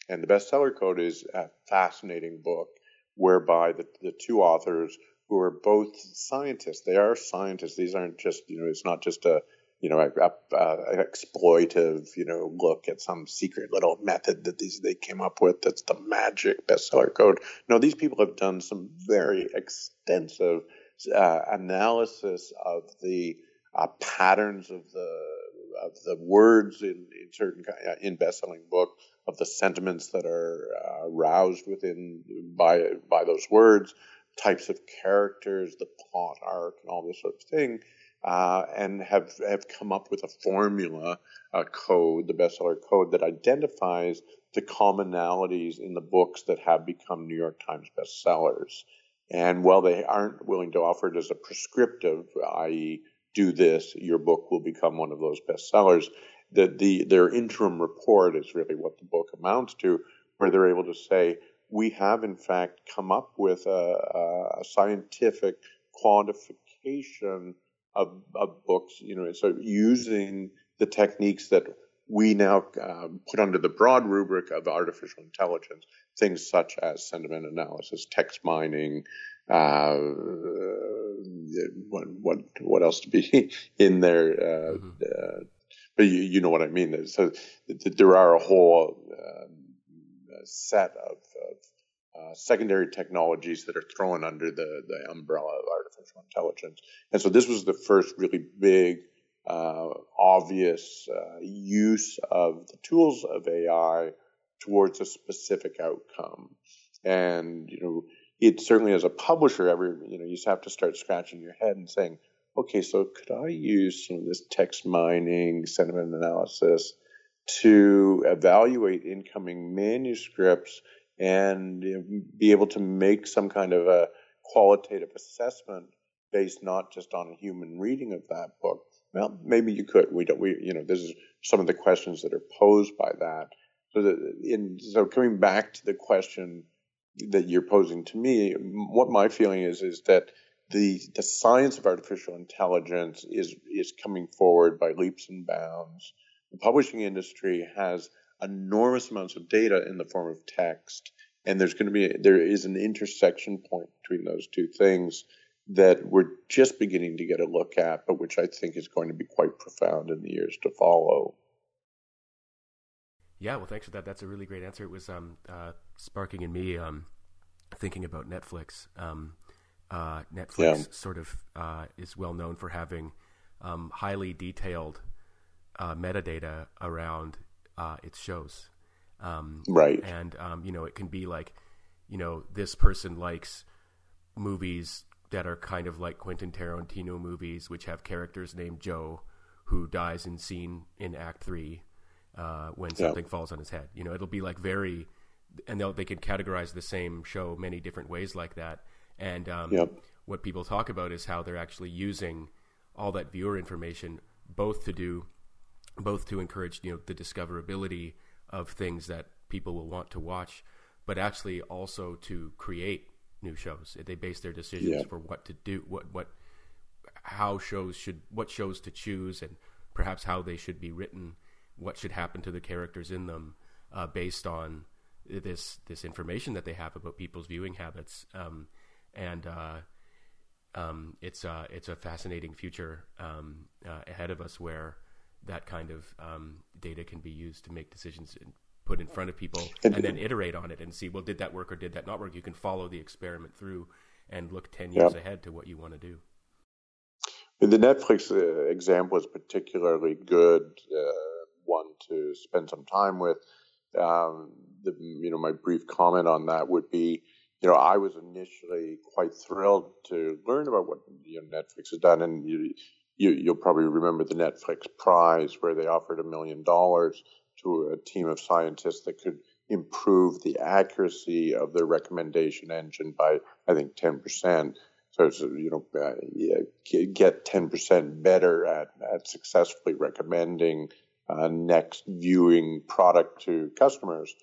And the bestseller code is a fascinating book whereby the, the two authors who are both scientists, they are scientists. These aren't just, you know, it's not just a you know, a, a, a, exploitive, you know, look at some secret little method that these they came up with that's the magic bestseller code. No, these people have done some very extensive uh, analysis of the uh, patterns of the of the words in, in certain uh, in bestselling book of the sentiments that are uh, aroused within by by those words, types of characters, the plot arc, and all this sort of thing uh, and have, have come up with a formula, a code, the bestseller code that identifies the commonalities in the books that have become New York Times bestsellers. And while they aren't willing to offer it as a prescriptive, i.e., do this, your book will become one of those bestsellers, the, the, their interim report is really what the book amounts to, where they're able to say, we have in fact come up with a, a scientific quantification of, of books, you know, so using the techniques that we now um, put under the broad rubric of artificial intelligence, things such as sentiment analysis, text mining, uh, what, what, what else to be in there? Uh, mm-hmm. uh, but you, you know what I mean. So there are a whole um, set of, of uh, secondary technologies that are thrown under the, the umbrella of artificial intelligence. And so this was the first really big, uh, obvious uh, use of the tools of AI towards a specific outcome. And, you know, it certainly as a publisher, every, you know, you just have to start scratching your head and saying, okay, so could I use some of this text mining, sentiment analysis to evaluate incoming manuscripts and be able to make some kind of a qualitative assessment based not just on a human reading of that book. Well, maybe you could. We don't. We you know, this is some of the questions that are posed by that. So, that in so coming back to the question that you're posing to me, what my feeling is is that the the science of artificial intelligence is is coming forward by leaps and bounds. The publishing industry has enormous amounts of data in the form of text. And there's going to be, there is an intersection point between those two things that we're just beginning to get a look at, but which I think is going to be quite profound in the years to follow. Yeah, well, thanks for that. That's a really great answer. It was um, uh, sparking in me um, thinking about Netflix. Um, uh, Netflix yeah. sort of uh, is well known for having um, highly detailed uh, metadata around uh, its shows. Um, right. And um, you know, it can be like, you know, this person likes movies that are kind of like Quentin Tarantino movies, which have characters named Joe, who dies in scene in Act Three uh, when something falls on his head. You know, it'll be like very, and they they can categorize the same show many different ways like that. And um, yep. what people talk about is how they're actually using all that viewer information both to do, both to encourage you know the discoverability of things that people will want to watch, but actually also to create new shows. They base their decisions Yeah. for what to do, what what how shows should what shows to choose, and perhaps how they should be written, what should happen to the characters in them, uh, based on this this information that they have about people's viewing habits. Um, and uh, um, it's uh, it's a fascinating future um, uh, ahead of us where that kind of um, data can be used to make decisions and put in front of people And- then iterate on it and see well did that work or did that not work you can follow the experiment through and look 10 years Yeah. ahead to what you want to do The Netflix uh, example is particularly good uh, one to spend some time with. Um, the, you know, my brief comment on that would be, you know, I was initially quite thrilled to learn about what you know, Netflix has done, and you, you, you'll probably remember the Netflix Prize, where they offered a million dollars to a team of scientists that could improve the accuracy of their recommendation engine by, I think, ten percent. So it's, you know, uh, get 10% better at, at successfully recommending uh, next viewing product to customers.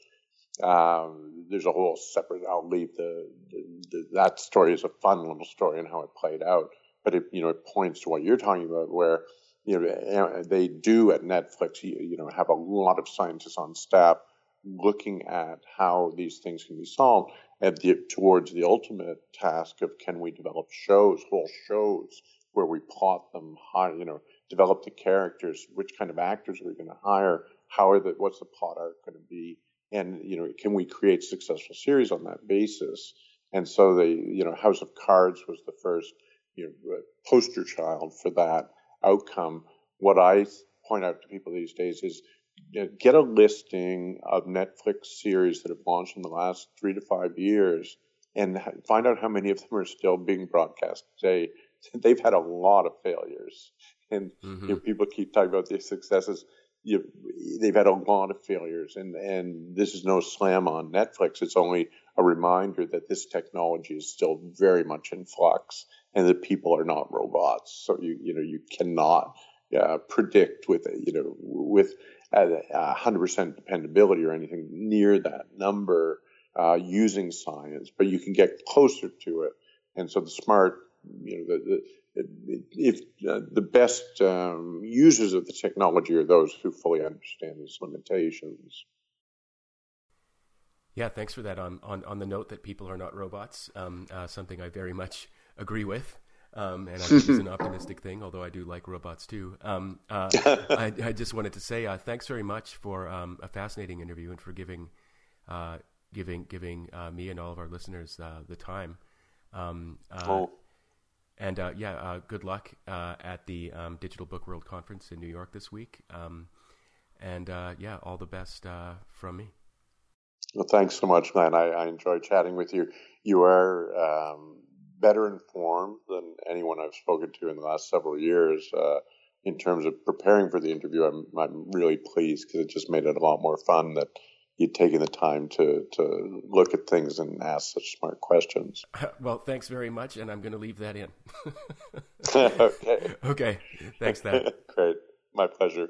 Um, there's a whole separate, I'll leave the, the, the, that story is a fun little story and how it played out. But it, you know, it points to what you're talking about where, you know, they do at Netflix, you, know, have a lot of scientists on staff looking at how these things can be solved and the, towards the ultimate task of can we develop shows, whole shows where we plot them, hire, you know, develop the characters, which kind of actors are we going to hire, how are the, what's the plot arc going to be, and you know, can we create successful series on that basis? And so the you know, House of Cards was the first, you know, uh, poster child for that outcome. What I point out to people these days is you know, get a listing of Netflix series that have launched in the last three to five years and find out how many of them are still being broadcast today. They've had a lot of failures, and Mhm. you know, people keep talking about their successes. You, they've had a lot of failures, and and this is no slam on Netflix. It's only a reminder that this technology is still very much in flux, and that people are not robots. So you you know you cannot uh, predict with you know with a hundred percent dependability or anything near that number uh, using science, but you can get closer to it. And so the smart, you know, the, the if uh, the best um, users of the technology are those who fully understand its limitations. Yeah, thanks for that. On on, on the note that people are not robots, um, uh, something I very much agree with, um, and I think it's an optimistic thing. Although I do like robots too. Um, uh, I, I just wanted to say uh, thanks very much for um, a fascinating interview and for giving uh, giving giving uh, me and all of our listeners uh, the time. Um, uh, Oh. And uh, yeah, uh, good luck uh, at the um, Digital Book World Conference in New York this week. Um, and uh, yeah, all the best uh, from me. Well, thanks so much, man. I, I enjoyed chatting with you. You are um, better informed than anyone I've spoken to in the last several years. Uh, in terms of preparing for the interview, I'm, I'm really pleased because it just made it a lot more fun that you'd taken the time to, to look at things and ask such smart questions. Well, thanks very much, and I'm going to leave that in. okay. okay, thanks, Thad. Great. My pleasure.